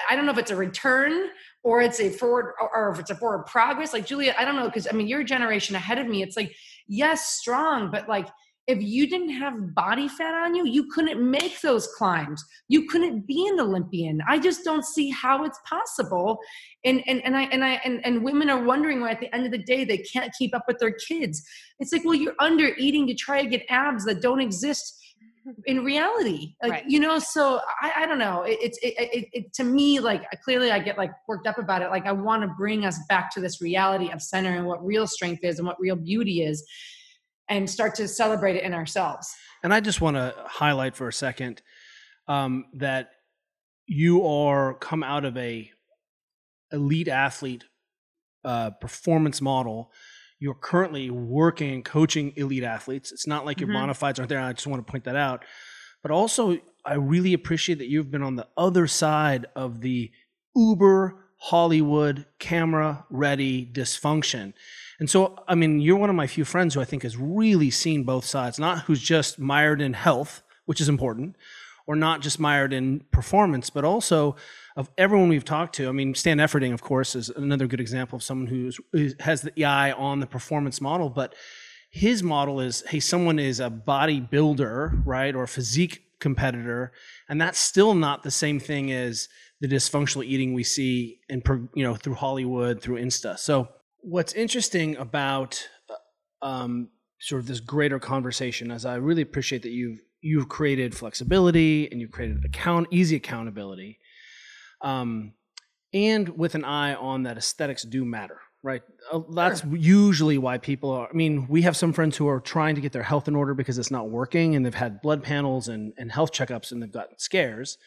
I don't know if it's a return or it's a forward or- if it's a forward progress like julia i don't know because i mean you're a generation ahead of me it's like yes strong but like if you didn't have body fat on you you couldn't make those climbs. You couldn't be an olympian. I just don't see how it's possible. And and, and i and i and, and women are wondering why at the end of the day they can't keep up with their kids. It's like well you're under eating to try to get abs that don't exist in reality like Right. you know so i, I don't know it, it's it, it, it to me like clearly i get like worked up about it like i want to bring us back to this reality of center and what real strength is and what real beauty is and start to celebrate it in ourselves And I just want to highlight for a second um, that you are come out of a elite athlete uh, performance model. You're currently working and coaching elite athletes. It's not like your Mhm. bona fides aren't there. I just want to point that out. But also, I really appreciate that you've been on the other side of the uber Hollywood camera ready dysfunction. And so, I mean, you're one of my few friends who I think has really seen both sides, not who's just mired in health, which is important, or not just mired in performance, but also of everyone we've talked to. I mean, Stan Efferding, of course, is another good example of someone who's, who has the eye on the performance model, but his model is hey, someone is a bodybuilder, right, or physique competitor, and that's still not the same thing as the dysfunctional eating we see in you know through Hollywood, through Insta. So what's interesting about uh, um, sort of this greater conversation is I really appreciate that you've you've created flexibility and you've created account easy accountability, um, and with an eye on that aesthetics do matter. Right, Uh, that's usually why people are. I mean, we have some friends who are trying to get their health in order because it's not working, and they've had blood panels and, and health checkups, and they've gotten scares.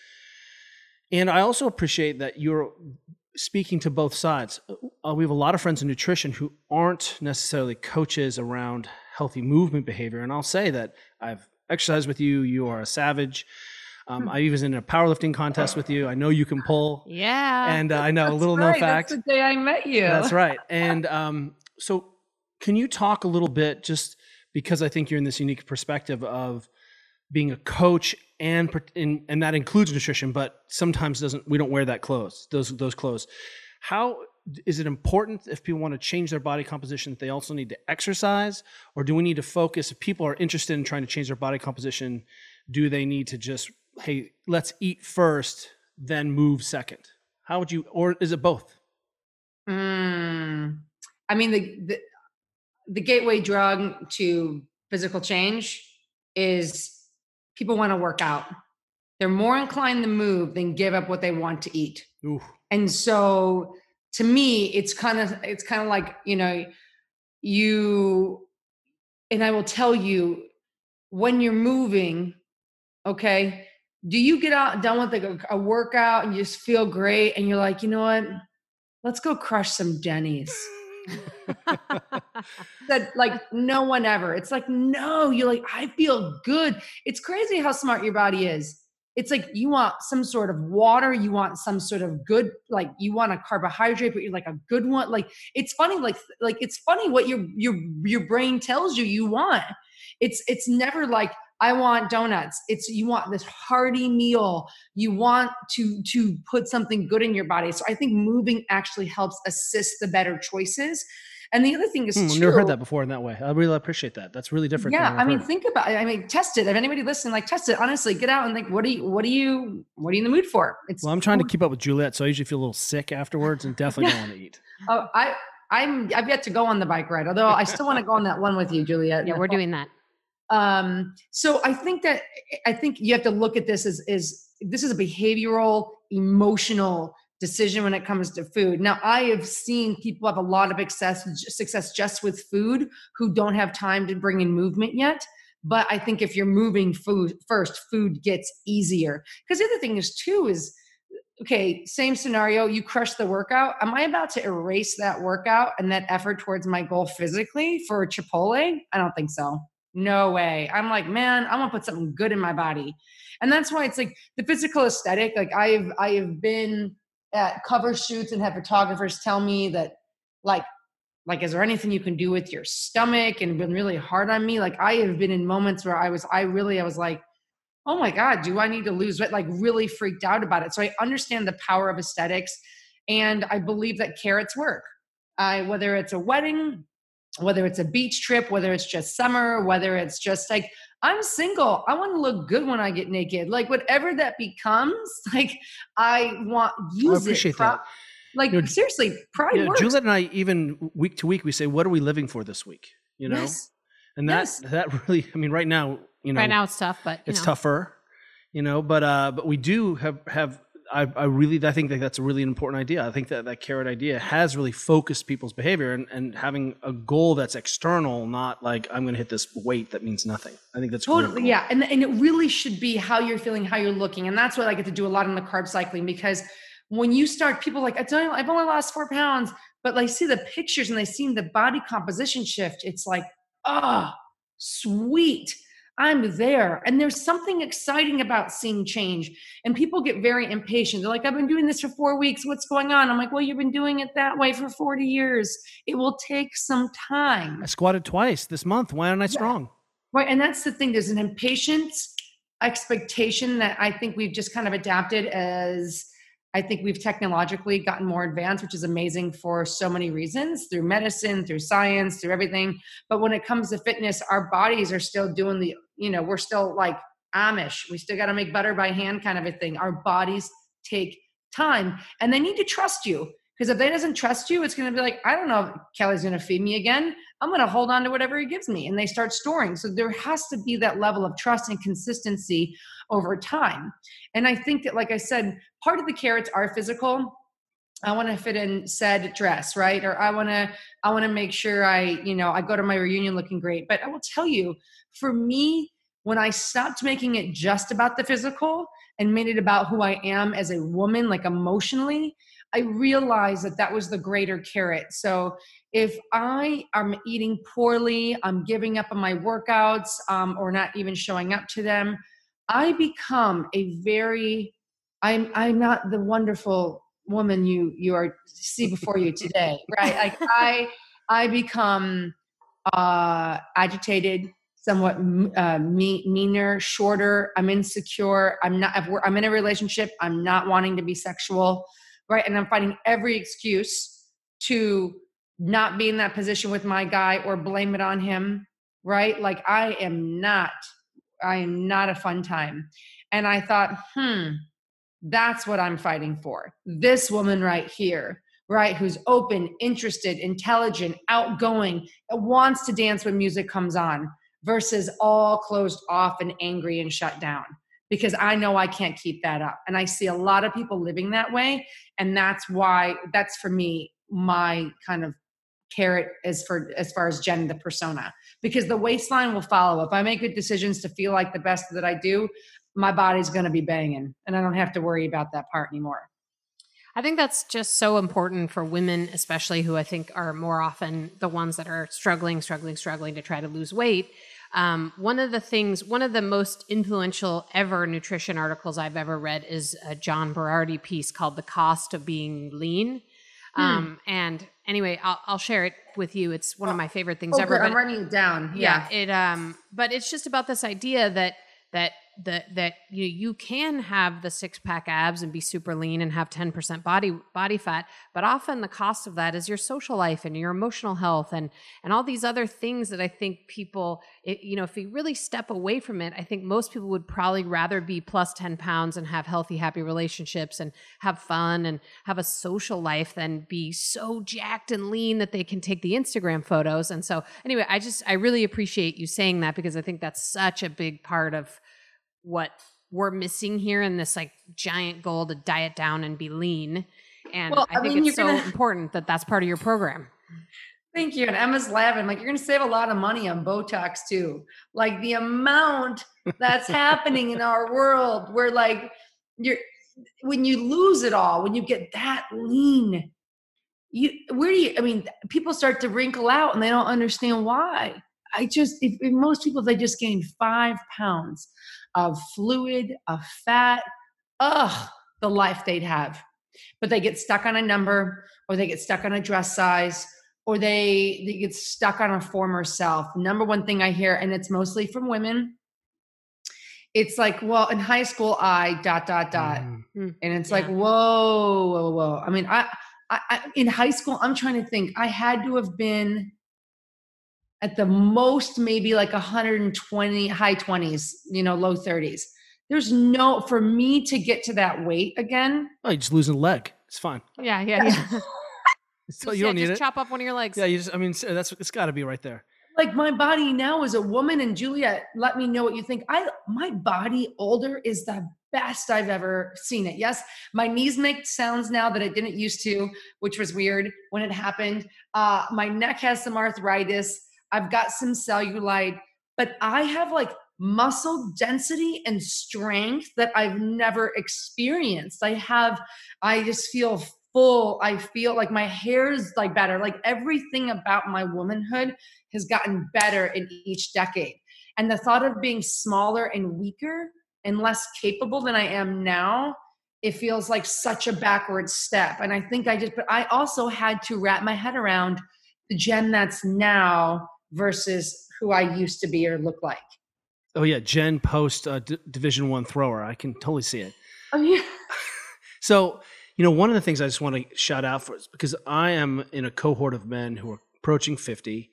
And I also appreciate that you're speaking to both sides. Uh, we have a lot of friends in nutrition who aren't necessarily coaches around healthy movement behavior. And I'll say that I've exercised with you, you are a savage. Um, I was in a powerlifting contest with you. I know you can pull, Yeah. and uh, I know a little known right, fact. That's the day I met you. That's right. And um, so, can you talk a little bit, just because I think you're in this unique perspective of being a coach, and and, and that includes nutrition, but sometimes doesn't. We don't wear that clothes, those those clothes. How is it important if people want to change their body composition that they also need to exercise, or do we need to focus? If people are interested in trying to change their body composition, do they need to just hey, let's eat first, then move second? How would you, or is it both? Mm, I mean, the, the the gateway drug to physical change is people want to work out. They're more inclined to move than give up what they want to eat. Ooh. And so, to me, it's kind of it's kind of like you know, you and I will tell you when you're moving, okay. Do you get out done with like a, a workout and you just feel great and you're like, you know what? Let's go crush some Denny's. that like no one ever. It's like, no, you're like, I feel good. It's crazy how smart your body is. It's like you want some sort of water, you want some sort of good, like you want a carbohydrate, but you're like a good one. Like it's funny, like like it's funny what your your your brain tells you you want. It's it's never like I want donuts. It's you want this hearty meal. You want to to put something good in your body. So I think moving actually helps assist the better choices. And the other thing is, Hmm, I've too, never heard that before in that way. I really appreciate that. That's really different. yeah, I mean, heard. think about. it. I mean, test it. If anybody listening, like, test it. Honestly, get out and like, what are you? What are you? What are you in the mood for? It's. well, I'm trying to keep up with Juliet, so I usually feel a little sick afterwards, and definitely don't want to eat. Oh, I. I'm. I've yet to go on the bike ride, although I still want to go on that one with you, Juliet. yeah, we're doing that. Um so i think that i think you have to look at this as is this is a behavioral emotional decision when it comes to food. Now i have seen people have a lot of success success just with food who don't have time to bring in movement yet. But i think if you're moving food first food gets easier. Because the other thing is too is okay same scenario you crush the workout. Am i about to erase that workout and that effort towards my goal physically for chipotle? I don't think so no way. I'm like, man, I want to put something good in my body. And that's why it's like the physical aesthetic. Like I've I have been at cover shoots and had photographers tell me that like like is there anything you can do with your stomach and been really hard on me? Like I have been in moments where I was I really I was like, oh my God, do I need to lose weight? Like really freaked out about it. So I understand the power of aesthetics and I believe that carrots work. I whether it's a wedding, whether it's a beach trip, whether it's just summer, whether it's just like I'm single. I want to look good when I get naked. Like whatever that becomes, like I want use I appreciate it. that. Like You know, seriously, pride You know, works. Juliet and I, even week to week, we say, "What are we living for this week?" You know, Yes. and that Yes. that really, I mean, right now, you know, right now it's tough, but it's know. tougher, you know, but uh, but we do have have. I, I really I think that that's a really important idea. I think that that carrot idea has really focused people's behavior and, and having a goal that's external, not like I'm going to hit this weight that means nothing. I think that's Totally, yeah, and and it really should be how you're feeling, how you're looking, and that's what I get to do a lot in the carb cycling because when you start, people are like I don't, I've only lost four pounds, but like see the pictures and they see the body composition shift. It's like, ah, sweet, I'm there, and there's something exciting about seeing change. And people get very impatient. They're like, I've been doing this for four weeks. What's going on? I'm like, well, you've been doing it that way for 40 years. It will take some time. I squatted twice this month. Why aren't I strong? Right. And that's the thing. There's an impatience expectation that I think we've just kind of adapted as I think we've technologically gotten more advanced, which is amazing for so many reasons through medicine, through science, through everything. But when it comes to fitness, our bodies are still doing the, you know, we're still like Amish. We still got to make butter by hand kind of a thing. Our bodies take time and they need to trust you. Because if they doesn't trust you, it's going to be like, I don't know if Kelly's going to feed me again. I'm going to hold on to whatever he gives me. And they start storing. So there has to be that level of trust and consistency over time. And I think that, like I said, part of the carrots are physical. I want to fit in said dress, right? Or I want to, I want to make sure I, you know, I go to my reunion looking great. But I will tell you, for me, when I stopped making it just about the physical and made it about who I am as a woman, like emotionally, I realized that that was the greater carrot. So if I am eating poorly, I'm giving up on my workouts, um, or not even showing up to them, I become a very I'm I'm not the wonderful woman you you are see before you today, right? Like I I become uh agitated, somewhat uh, me, meaner, shorter. I'm insecure. I'm not. I'm in a relationship. I'm not wanting to be sexual, right? And I'm finding every excuse to not be in that position with my guy or blame it on him, right? Like I am not. I am not a fun time. And I thought, hmm, that's what I'm fighting for. This woman right here right? Who's open, interested, intelligent, outgoing, wants to dance when music comes on, versus all closed off and angry and shut down. Because I know I can't keep that up. And I see a lot of people living that way. And that's why, that's for me, my kind of carrot as for as far as Jen the persona because the waistline will follow. If I make good decisions to feel like the best that I do, my body's going to be banging, and I don't have to worry about that part anymore. I think that's just so important for women, especially who I think are more often the ones that are struggling, struggling, struggling to try to lose weight. Um, one of the things, one of the most influential ever nutrition articles I've ever read is a John Berardi piece called "The Cost of Being Lean." Hmm. Um, and anyway, I'll, I'll, share it with you. It's one of my favorite things oh, ever. I'm writing it down. Yeah. yeah. It. Um. But it's just about this idea that that that that you you can have the six pack abs and be super lean and have 10% body body fat but often the cost of that is your social life and your emotional health and and all these other things that i think people it, you know if you really step away from it i think most people would probably rather be plus 10 pounds and have healthy happy relationships and have fun and have a social life than be so jacked and lean that they can take the instagram photos. And so anyway i just i really appreciate you saying that because i think that's such a big part of what we're missing here in this like giant goal to diet down and be lean. And well, I, I think mean, it's so gonna... important that that's part of your program. Thank you. And Emma's laughing. Like you're going to save a lot of money on Botox too. Like the amount that's happening in our world, where like you're when you lose it all, when you get that lean, you where do you? I mean, people start to wrinkle out and they don't understand why. I just if, if most people they just gain five pounds of fluid, of fat. Ugh, the life they'd have. But they get stuck on a number or they get stuck on a dress size or they, they get stuck on a former self. Number one thing I hear, and it's mostly from women, it's like, well, in high school, I dot dot dot, mm-hmm. and it's yeah. like, whoa, whoa, whoa. I mean, I, I, I, in high school, I'm trying to think. I had to have been at the most maybe like 120 high 20s you know low 30s there's no for me to get to that weight again. Oh you're just losing a leg. It's fine. Yeah yeah yeah. so you don't need just it. chop off one of your legs. Yeah you just i mean that's it's got to be right there. Like my body now is a woman and juliet let me know what you think. I my body older is the best i've ever seen it. Yes my knees make sounds now that i didn't used to which was weird when it happened. Uh my neck has some arthritis I've got some cellulite, but I have like muscle density and strength that I've never experienced. I have, I just feel full. I feel like my hair is like better. Like everything about my womanhood has gotten better in each decade. And the thought of being smaller and weaker and less capable than I am now, it feels like such a backward step. And I think I just, but I also had to wrap my head around the Jen that's now versus who I used to be or look like. Oh yeah, Jen post uh, D- Division One thrower. I can totally see it. Oh yeah. so you know, one of the things I just want to shout out for is because I am in a cohort of men who are approaching fifty,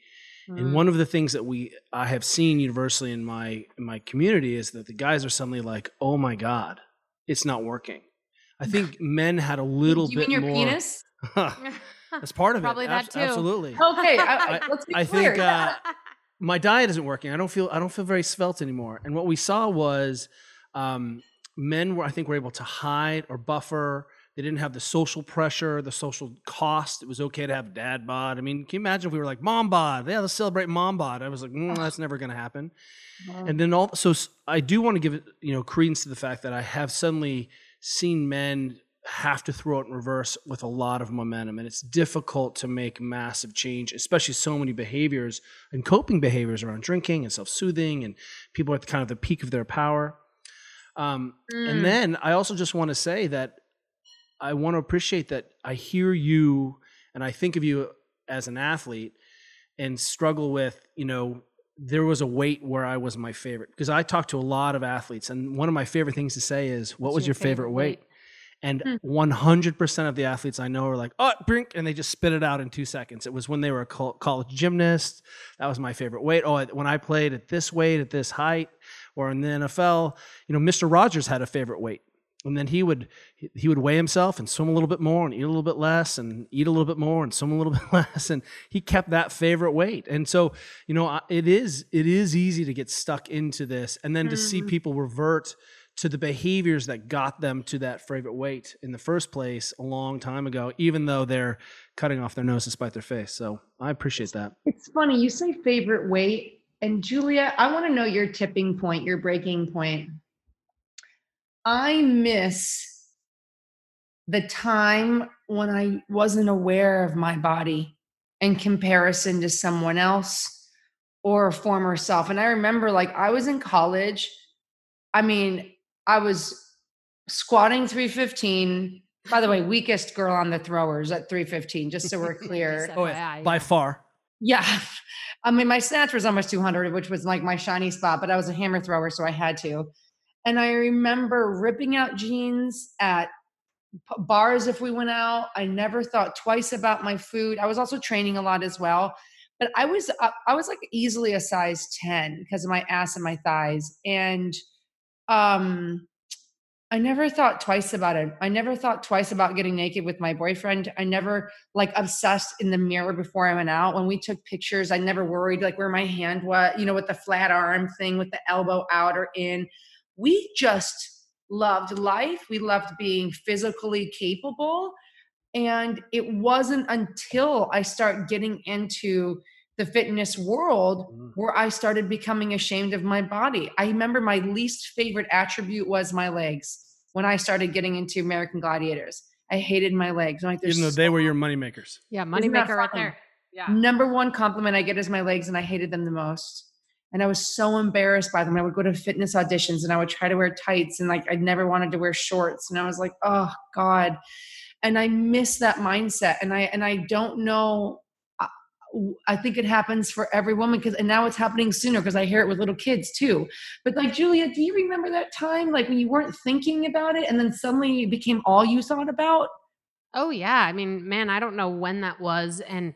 mm. and one of the things that we I have seen universally in my in my community is that the guys are suddenly like, "Oh my god, it's not working." I think men had a little you bit mean your more. penis? That's part of Probably it. Probably that too. Absolutely. Okay, I, I, let's be I clear. think uh, my diet isn't working. I don't feel I don't feel very svelte anymore. And what we saw was um, men were I think were able to hide or buffer. They didn't have the social pressure, the social cost. It was okay to have dad bod. I mean, can you imagine if we were like mom bod? Yeah, let's celebrate mom bod. I was like, mm, that's never going to happen. And then also, I do want to give it, you know, credence to the fact that I have suddenly seen men have to throw it in reverse with a lot of momentum. And it's difficult to make massive change, especially so many behaviors and coping behaviors around drinking and self soothing, and people at kind of the peak of their power. Um, Mm. And then I also just want to say that I want to appreciate that I hear you and I think of you as an athlete and struggle with, you know, there was a weight where I was my favorite because I talk to a lot of athletes and one of my favorite things to say is, what What's was your, favorite, weight? And Hmm. 100% of the athletes I know are like, oh, brink, and they just spit it out in two seconds. It was when they were a college gymnast. That was my favorite weight. Oh, when I played at this weight, at this height, or in the NFL, you know, Mr. Rogers had a favorite weight. And then he would he- would weigh himself and swim a little bit more and eat a little bit less and eat a little bit more and swim a little bit less and he kept that favorite weight. And so, you know, it is it is easy to get stuck into this and then to see Mhm. people revert to the behaviors that got them to that favorite weight in the first place a long time ago, even though they're cutting off their nose to spite their face. So I appreciate that. It's funny you say favorite weight, and Juliet, I want to know your tipping point, your breaking point. I miss the time when I wasn't aware of my body in comparison to someone else or a former self. And I remember, like, I was in college. I mean, I was squatting 315. By the way, weakest girl on the throwers at 315, just so we're clear. Oh, yeah, by far. Yeah. I mean, my snatch was almost 200, which was like my shiny spot, but I was a hammer thrower, so I had to. And I remember ripping out jeans at p- bars if we went out. I never thought twice about my food. I was also training a lot as well. But I was uh, I was like easily a size 10 because of my ass and my thighs. And um I never thought twice about it. I never thought twice about getting naked with my boyfriend. I never like obsessed in the mirror before I went out. When we took pictures, I never worried like where my hand was, you know, with the flat arm thing, with the elbow out or in. We just loved life. We loved being physically capable. And it wasn't until I start getting into the fitness world Mm. where I started becoming ashamed of my body. I remember my least favorite attribute was my legs when I started getting into American Gladiators. I hated my legs. I'm like, Even though "There's they were your moneymakers. Yeah, that moneymaker right funny? there. Yeah. number one compliment I get is my legs, and I hated them the most. And I was so embarrassed by them. I would go to fitness auditions and I would try to wear tights, and like I never wanted to wear shorts. And I was like, oh God. And I miss that mindset. And I and I don't know. I- think it happens for every woman because, and now it's happening sooner because I hear it with little kids too. But like Juliet, do you remember that time, like when you weren't thinking about it, and then suddenly it became all you thought about? Oh yeah, I mean, man, I don't know when that was, and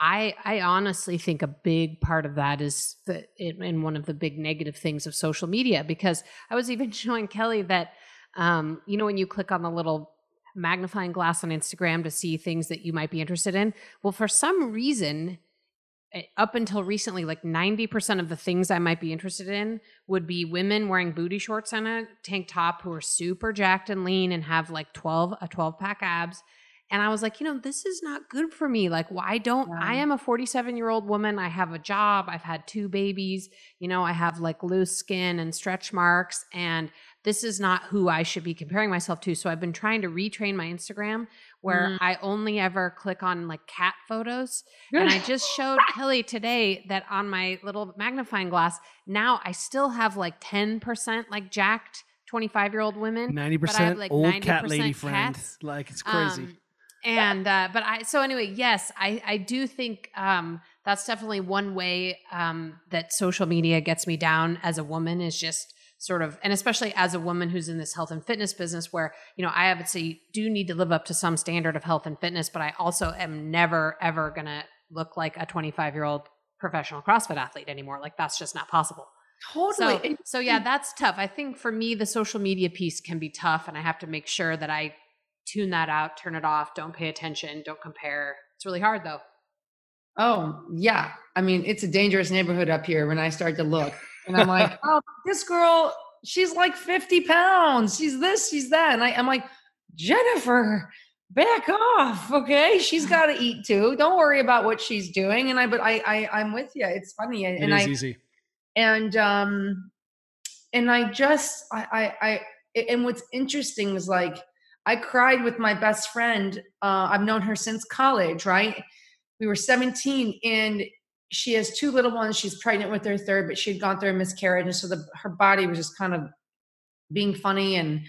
I I honestly think a big part of that is in, in one of the big negative things of social media because I was even showing Kelly that um, you know when you click on the little magnifying glass on Instagram to see things that you might be interested in. Well, for some reason, eh, up until recently, like 90% of the things I might be interested in would be women wearing booty shorts and a tank top who are super jacked and lean and have like 12, a 12 pack abs. And I was like, you know, this is not good for me. Like, why don't I am a 47 year old woman. I have a job. I've had two babies. You know, I have like loose skin and stretch marks. And this is not who I should be comparing myself to. So I've been trying to retrain my Instagram where Mm. I only ever click on like cat photos. And I just showed Kelly today that on my little magnifying glass, now I still have like 10% like jacked 25 year old women. Ninety But I have, percent like, old cat 90% lady friend. cats. Like it's crazy. Um, and uh, but I so anyway, yes, I I do think um, that's definitely one way um, that social media gets me down as a woman is just sort of and especially as a woman who's in this health and fitness business where you know I obviously do need to live up to some standard of health and fitness, but I also am never ever gonna look like a 25 year old professional CrossFit athlete anymore. Like that's just not possible. totally. So, so yeah, that's tough. I think for me, the social media piece can be tough, and I have to make sure that I tune that out, turn it off, don't pay attention, don't compare. It's really hard though. Oh, yeah. I mean, it's a dangerous neighborhood up here when I start to look. And I'm like, oh, this girl, she's like 50 pounds. She's this, she's that. And I, I'm like, Jennifer, back off. Okay. She's got to eat too. Don't worry about what she's doing. And I, but I, I, I'm with you. It's funny. It And is I, easy. and um and i just i i, I and what's interesting is like i cried with my best friend uh i've known her since college right we were 17 and she has two little ones she's pregnant with her third but she had gone through a miscarriage and so the her body was just kind of being funny and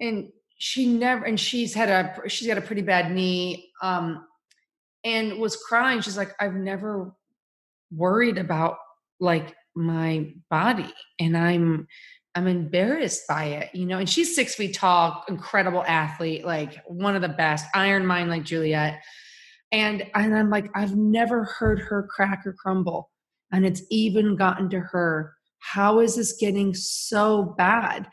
and she never and she's had a she's got a pretty bad knee um and was crying. She's like i've never worried about like my body and i'm i'm embarrassed by it you know? And she's six feet tall incredible athlete like one of the best iron mind like juliet and and i'm like i've never heard her crack or crumble. And it's even gotten to her how is this getting so bad?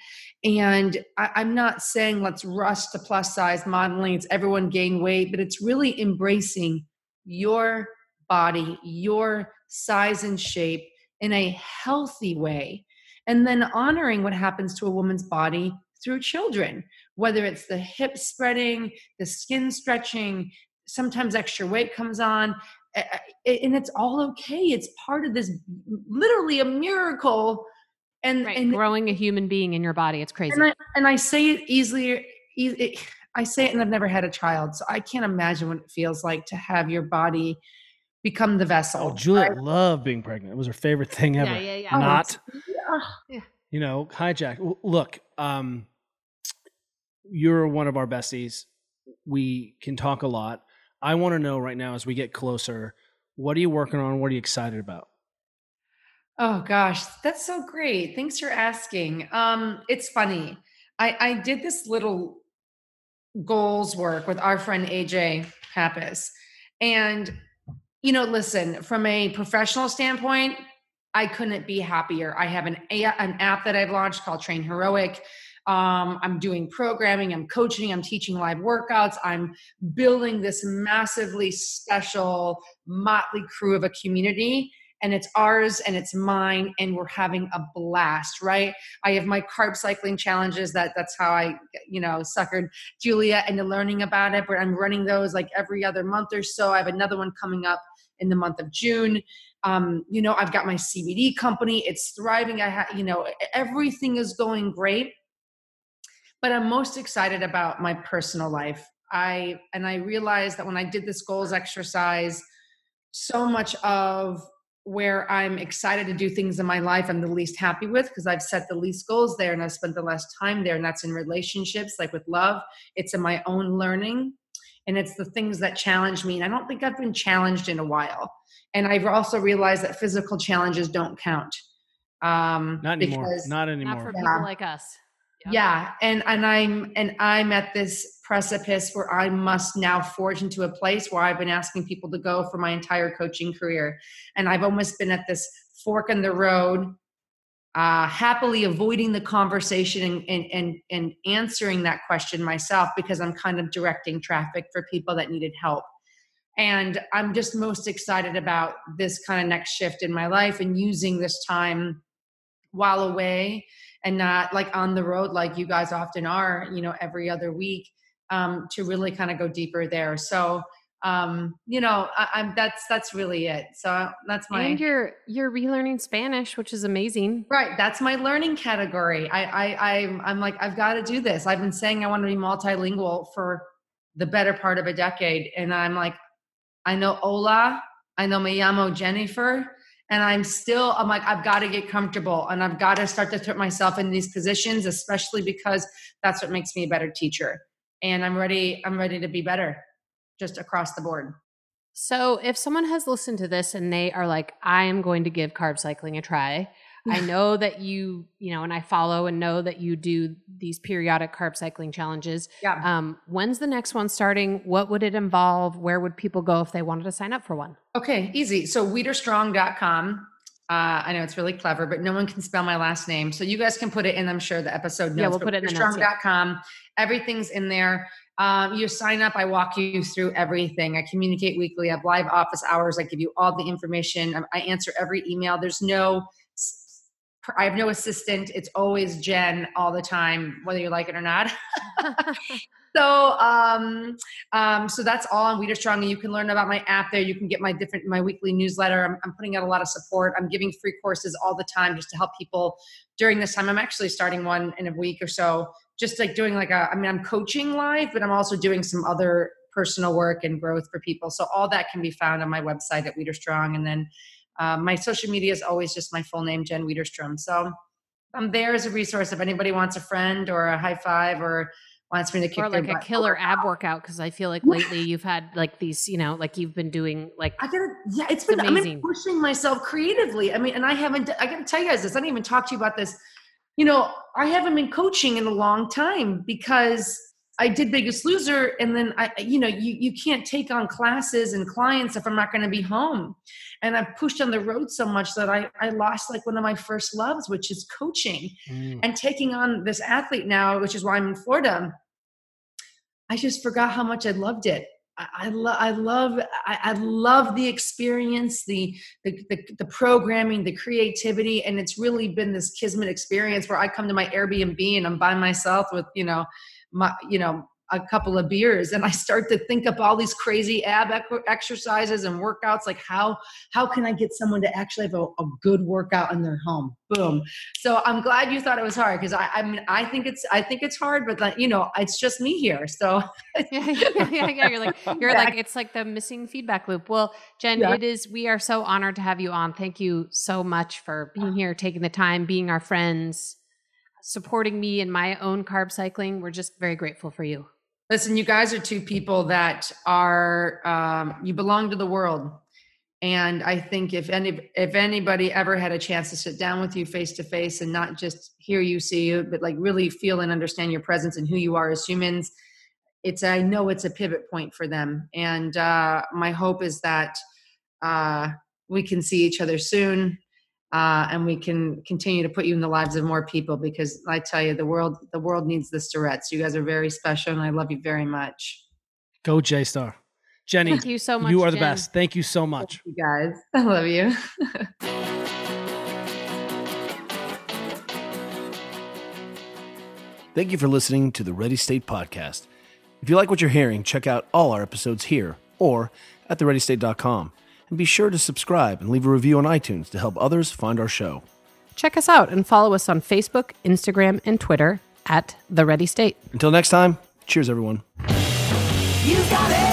And I, i'm not saying let's rush to plus size modeling. It's everyone gain weight but it's really embracing your body your size and shape in a healthy way and then honoring what happens to a woman's body through children whether it's the hip spreading the skin stretching sometimes extra weight comes on and it's all okay it's part of this literally a miracle and, right. and growing a human being in your body it's crazy and I, and I say it easily it, i say it and i've never had a child so i can't imagine what it feels like to have your body become the vessel Oh, Juliet loved being pregnant. It was her favorite thing ever. yeah yeah yeah Not, Yeah. you know, hijack. W- Look, um, you're one of our besties. We can talk a lot. I want to know right now as we get closer, what are you working on? What are you excited about? Oh gosh, that's so great. Thanks for asking. Um, it's funny. I, I did this little goals work with our friend AJ Pappas. And, you know, listen, from a professional standpoint, I couldn't be happier. I have an, an app that I've launched called Train Heroic. Um, I'm doing programming, I'm coaching, I'm teaching live workouts, I'm building this massively special motley crew of a community and it's ours and it's mine and we're having a blast right? I have my carb cycling challenges that that's how i you know suckered Juliet into learning about it but i'm running those like every other month or so. I have another one coming up in the month of june. Um, you know i've got my cbd company it's thriving i have you know everything is going great but i'm most excited about my personal life i and i realized that when i did this goals exercise so much of where I'm excited to do things in my life I'm the least happy with because I've set the least goals there and I've spent the less time there. And that's in relationships, like with love, it's in my own learning. And it's the things that challenge me. And I don't think I've been challenged in a while. And I've also realized that physical challenges don't count. Um, Not anymore. because- Not not for people Yeah. like us Yeah. And and i'm and i'm at this precipice where i must now forge into a place where i've been asking people to go for my entire coaching career. And i've almost been at this fork in the road uh, happily avoiding the conversation and, and and and answering that question myself because i'm kind of directing traffic for people that needed help. And i'm just most excited about this kind of next shift in my life and using this time while away and not like on the road like you guys often are you know every other week um, to really kind of go deeper there. So um, you know I, i'm that's that's really it. So that's my and you're you're relearning spanish which is amazing. Right that's my learning category. I i i'm, I'm like i've got to do this. I've been saying i want to be multilingual for the better part of a decade and i'm like i know hola i know me llamo jennifer and i'm still i'm like i've got to get comfortable and i've got to start to put myself in these positions especially because that's what makes me a better teacher. And i'm ready i'm ready to be better just across the board. So, if someone has listened to this and they are like, I am going to give carb cycling a try, I know that you, you know, and I follow and know that you do these periodic carb cycling challenges. yeah Um, when's the next one starting? What would it involve? Where would people go if they wanted to sign up for one? Okay, easy. So Widerstrong.com. Uh, I know it's really clever, but no one can spell my last name. So you guys can put it in, I'm sure, the episode notes. Yeah, we'll put it in the notes, yeah. Widerstrong.com. Everything's in there. Um, you sign up, I walk you through everything. I communicate weekly. I have live office hours. I give you all the information. I answer every email. There's no, I have no assistant. It's always Jen all the time, whether you like it or not. So, um, um, so that's all on Widerstrong, and you can learn about my app there. You can get my different my weekly newsletter. I'm, I'm putting out a lot of support. I'm giving free courses all the time just to help people during this time. I'm actually starting one in a week or so, just like doing like a. I mean, I'm coaching live, but I'm also doing some other personal work and growth for people. So all that can be found on my website at Widerstrong, and then um, my social media is always just my full name, Jen Widerstrom. So I'm there as a resource if anybody wants a friend or a high five or wants me to kick or like a butt. killer ab workout because I feel like lately you've had like these, you know, like you've been doing like I gotta, yeah, it's been, I've been pushing myself creatively. I mean, and I haven't, I gotta tell you guys this, I didn't even talk to you about this. You know, I haven't been coaching in a long time because I did Biggest Loser, and then I, you know, you you can't take on classes and clients if I'm not going to be home, and I've pushed on the road so much that I I lost like one of my first loves, which is coaching, mm. and taking on this athlete now, which is why I'm in Florida. I just forgot how much I loved it. I, I, lo- I love I, I love the experience, the, the the the programming, the creativity, and it's really been this kismet experience where I come to my Airbnb and I'm by myself with you know my you know a couple of beers and I start to think up all these crazy ab exercises and workouts like how how can I get someone to actually have a, a good workout in their home boom so I'm glad you thought it was hard because I I mean I think it's I think it's hard but like you know it's just me here so yeah, yeah, yeah. You're like you're like it's like the missing feedback loop. Well, Jen, Yeah. it is. We are so honored to have you on. Thank you so much for being ah. here, taking the time, being our friends, supporting me in my own carb cycling. We're just very grateful for you. Listen, you guys are two people that are um, you belong to the world, and I think if any if anybody ever had a chance to sit down with you face to face and not just hear you, see you, but like really feel and understand your presence and who you are as humans, it's I know it's a pivot point for them, and uh, my hope is that uh, we can see each other soon. Uh, and we can continue to put you in the lives of more people because I tell you, the world the world needs this Tourette's. You guys are very special, and I love you very much. Go J Star. Jenny, Thank you so much. you are the best. Thank you so much. You guys, I love you. Thank you for listening to the Ready State Podcast. If you like what you're hearing, check out all our episodes here or at thereadystate.com. And be sure to subscribe and leave a review on iTunes to help others find our show. Check us out and follow us on Facebook, Instagram, and Twitter at The Ready State. Until next time, cheers, everyone. You got it.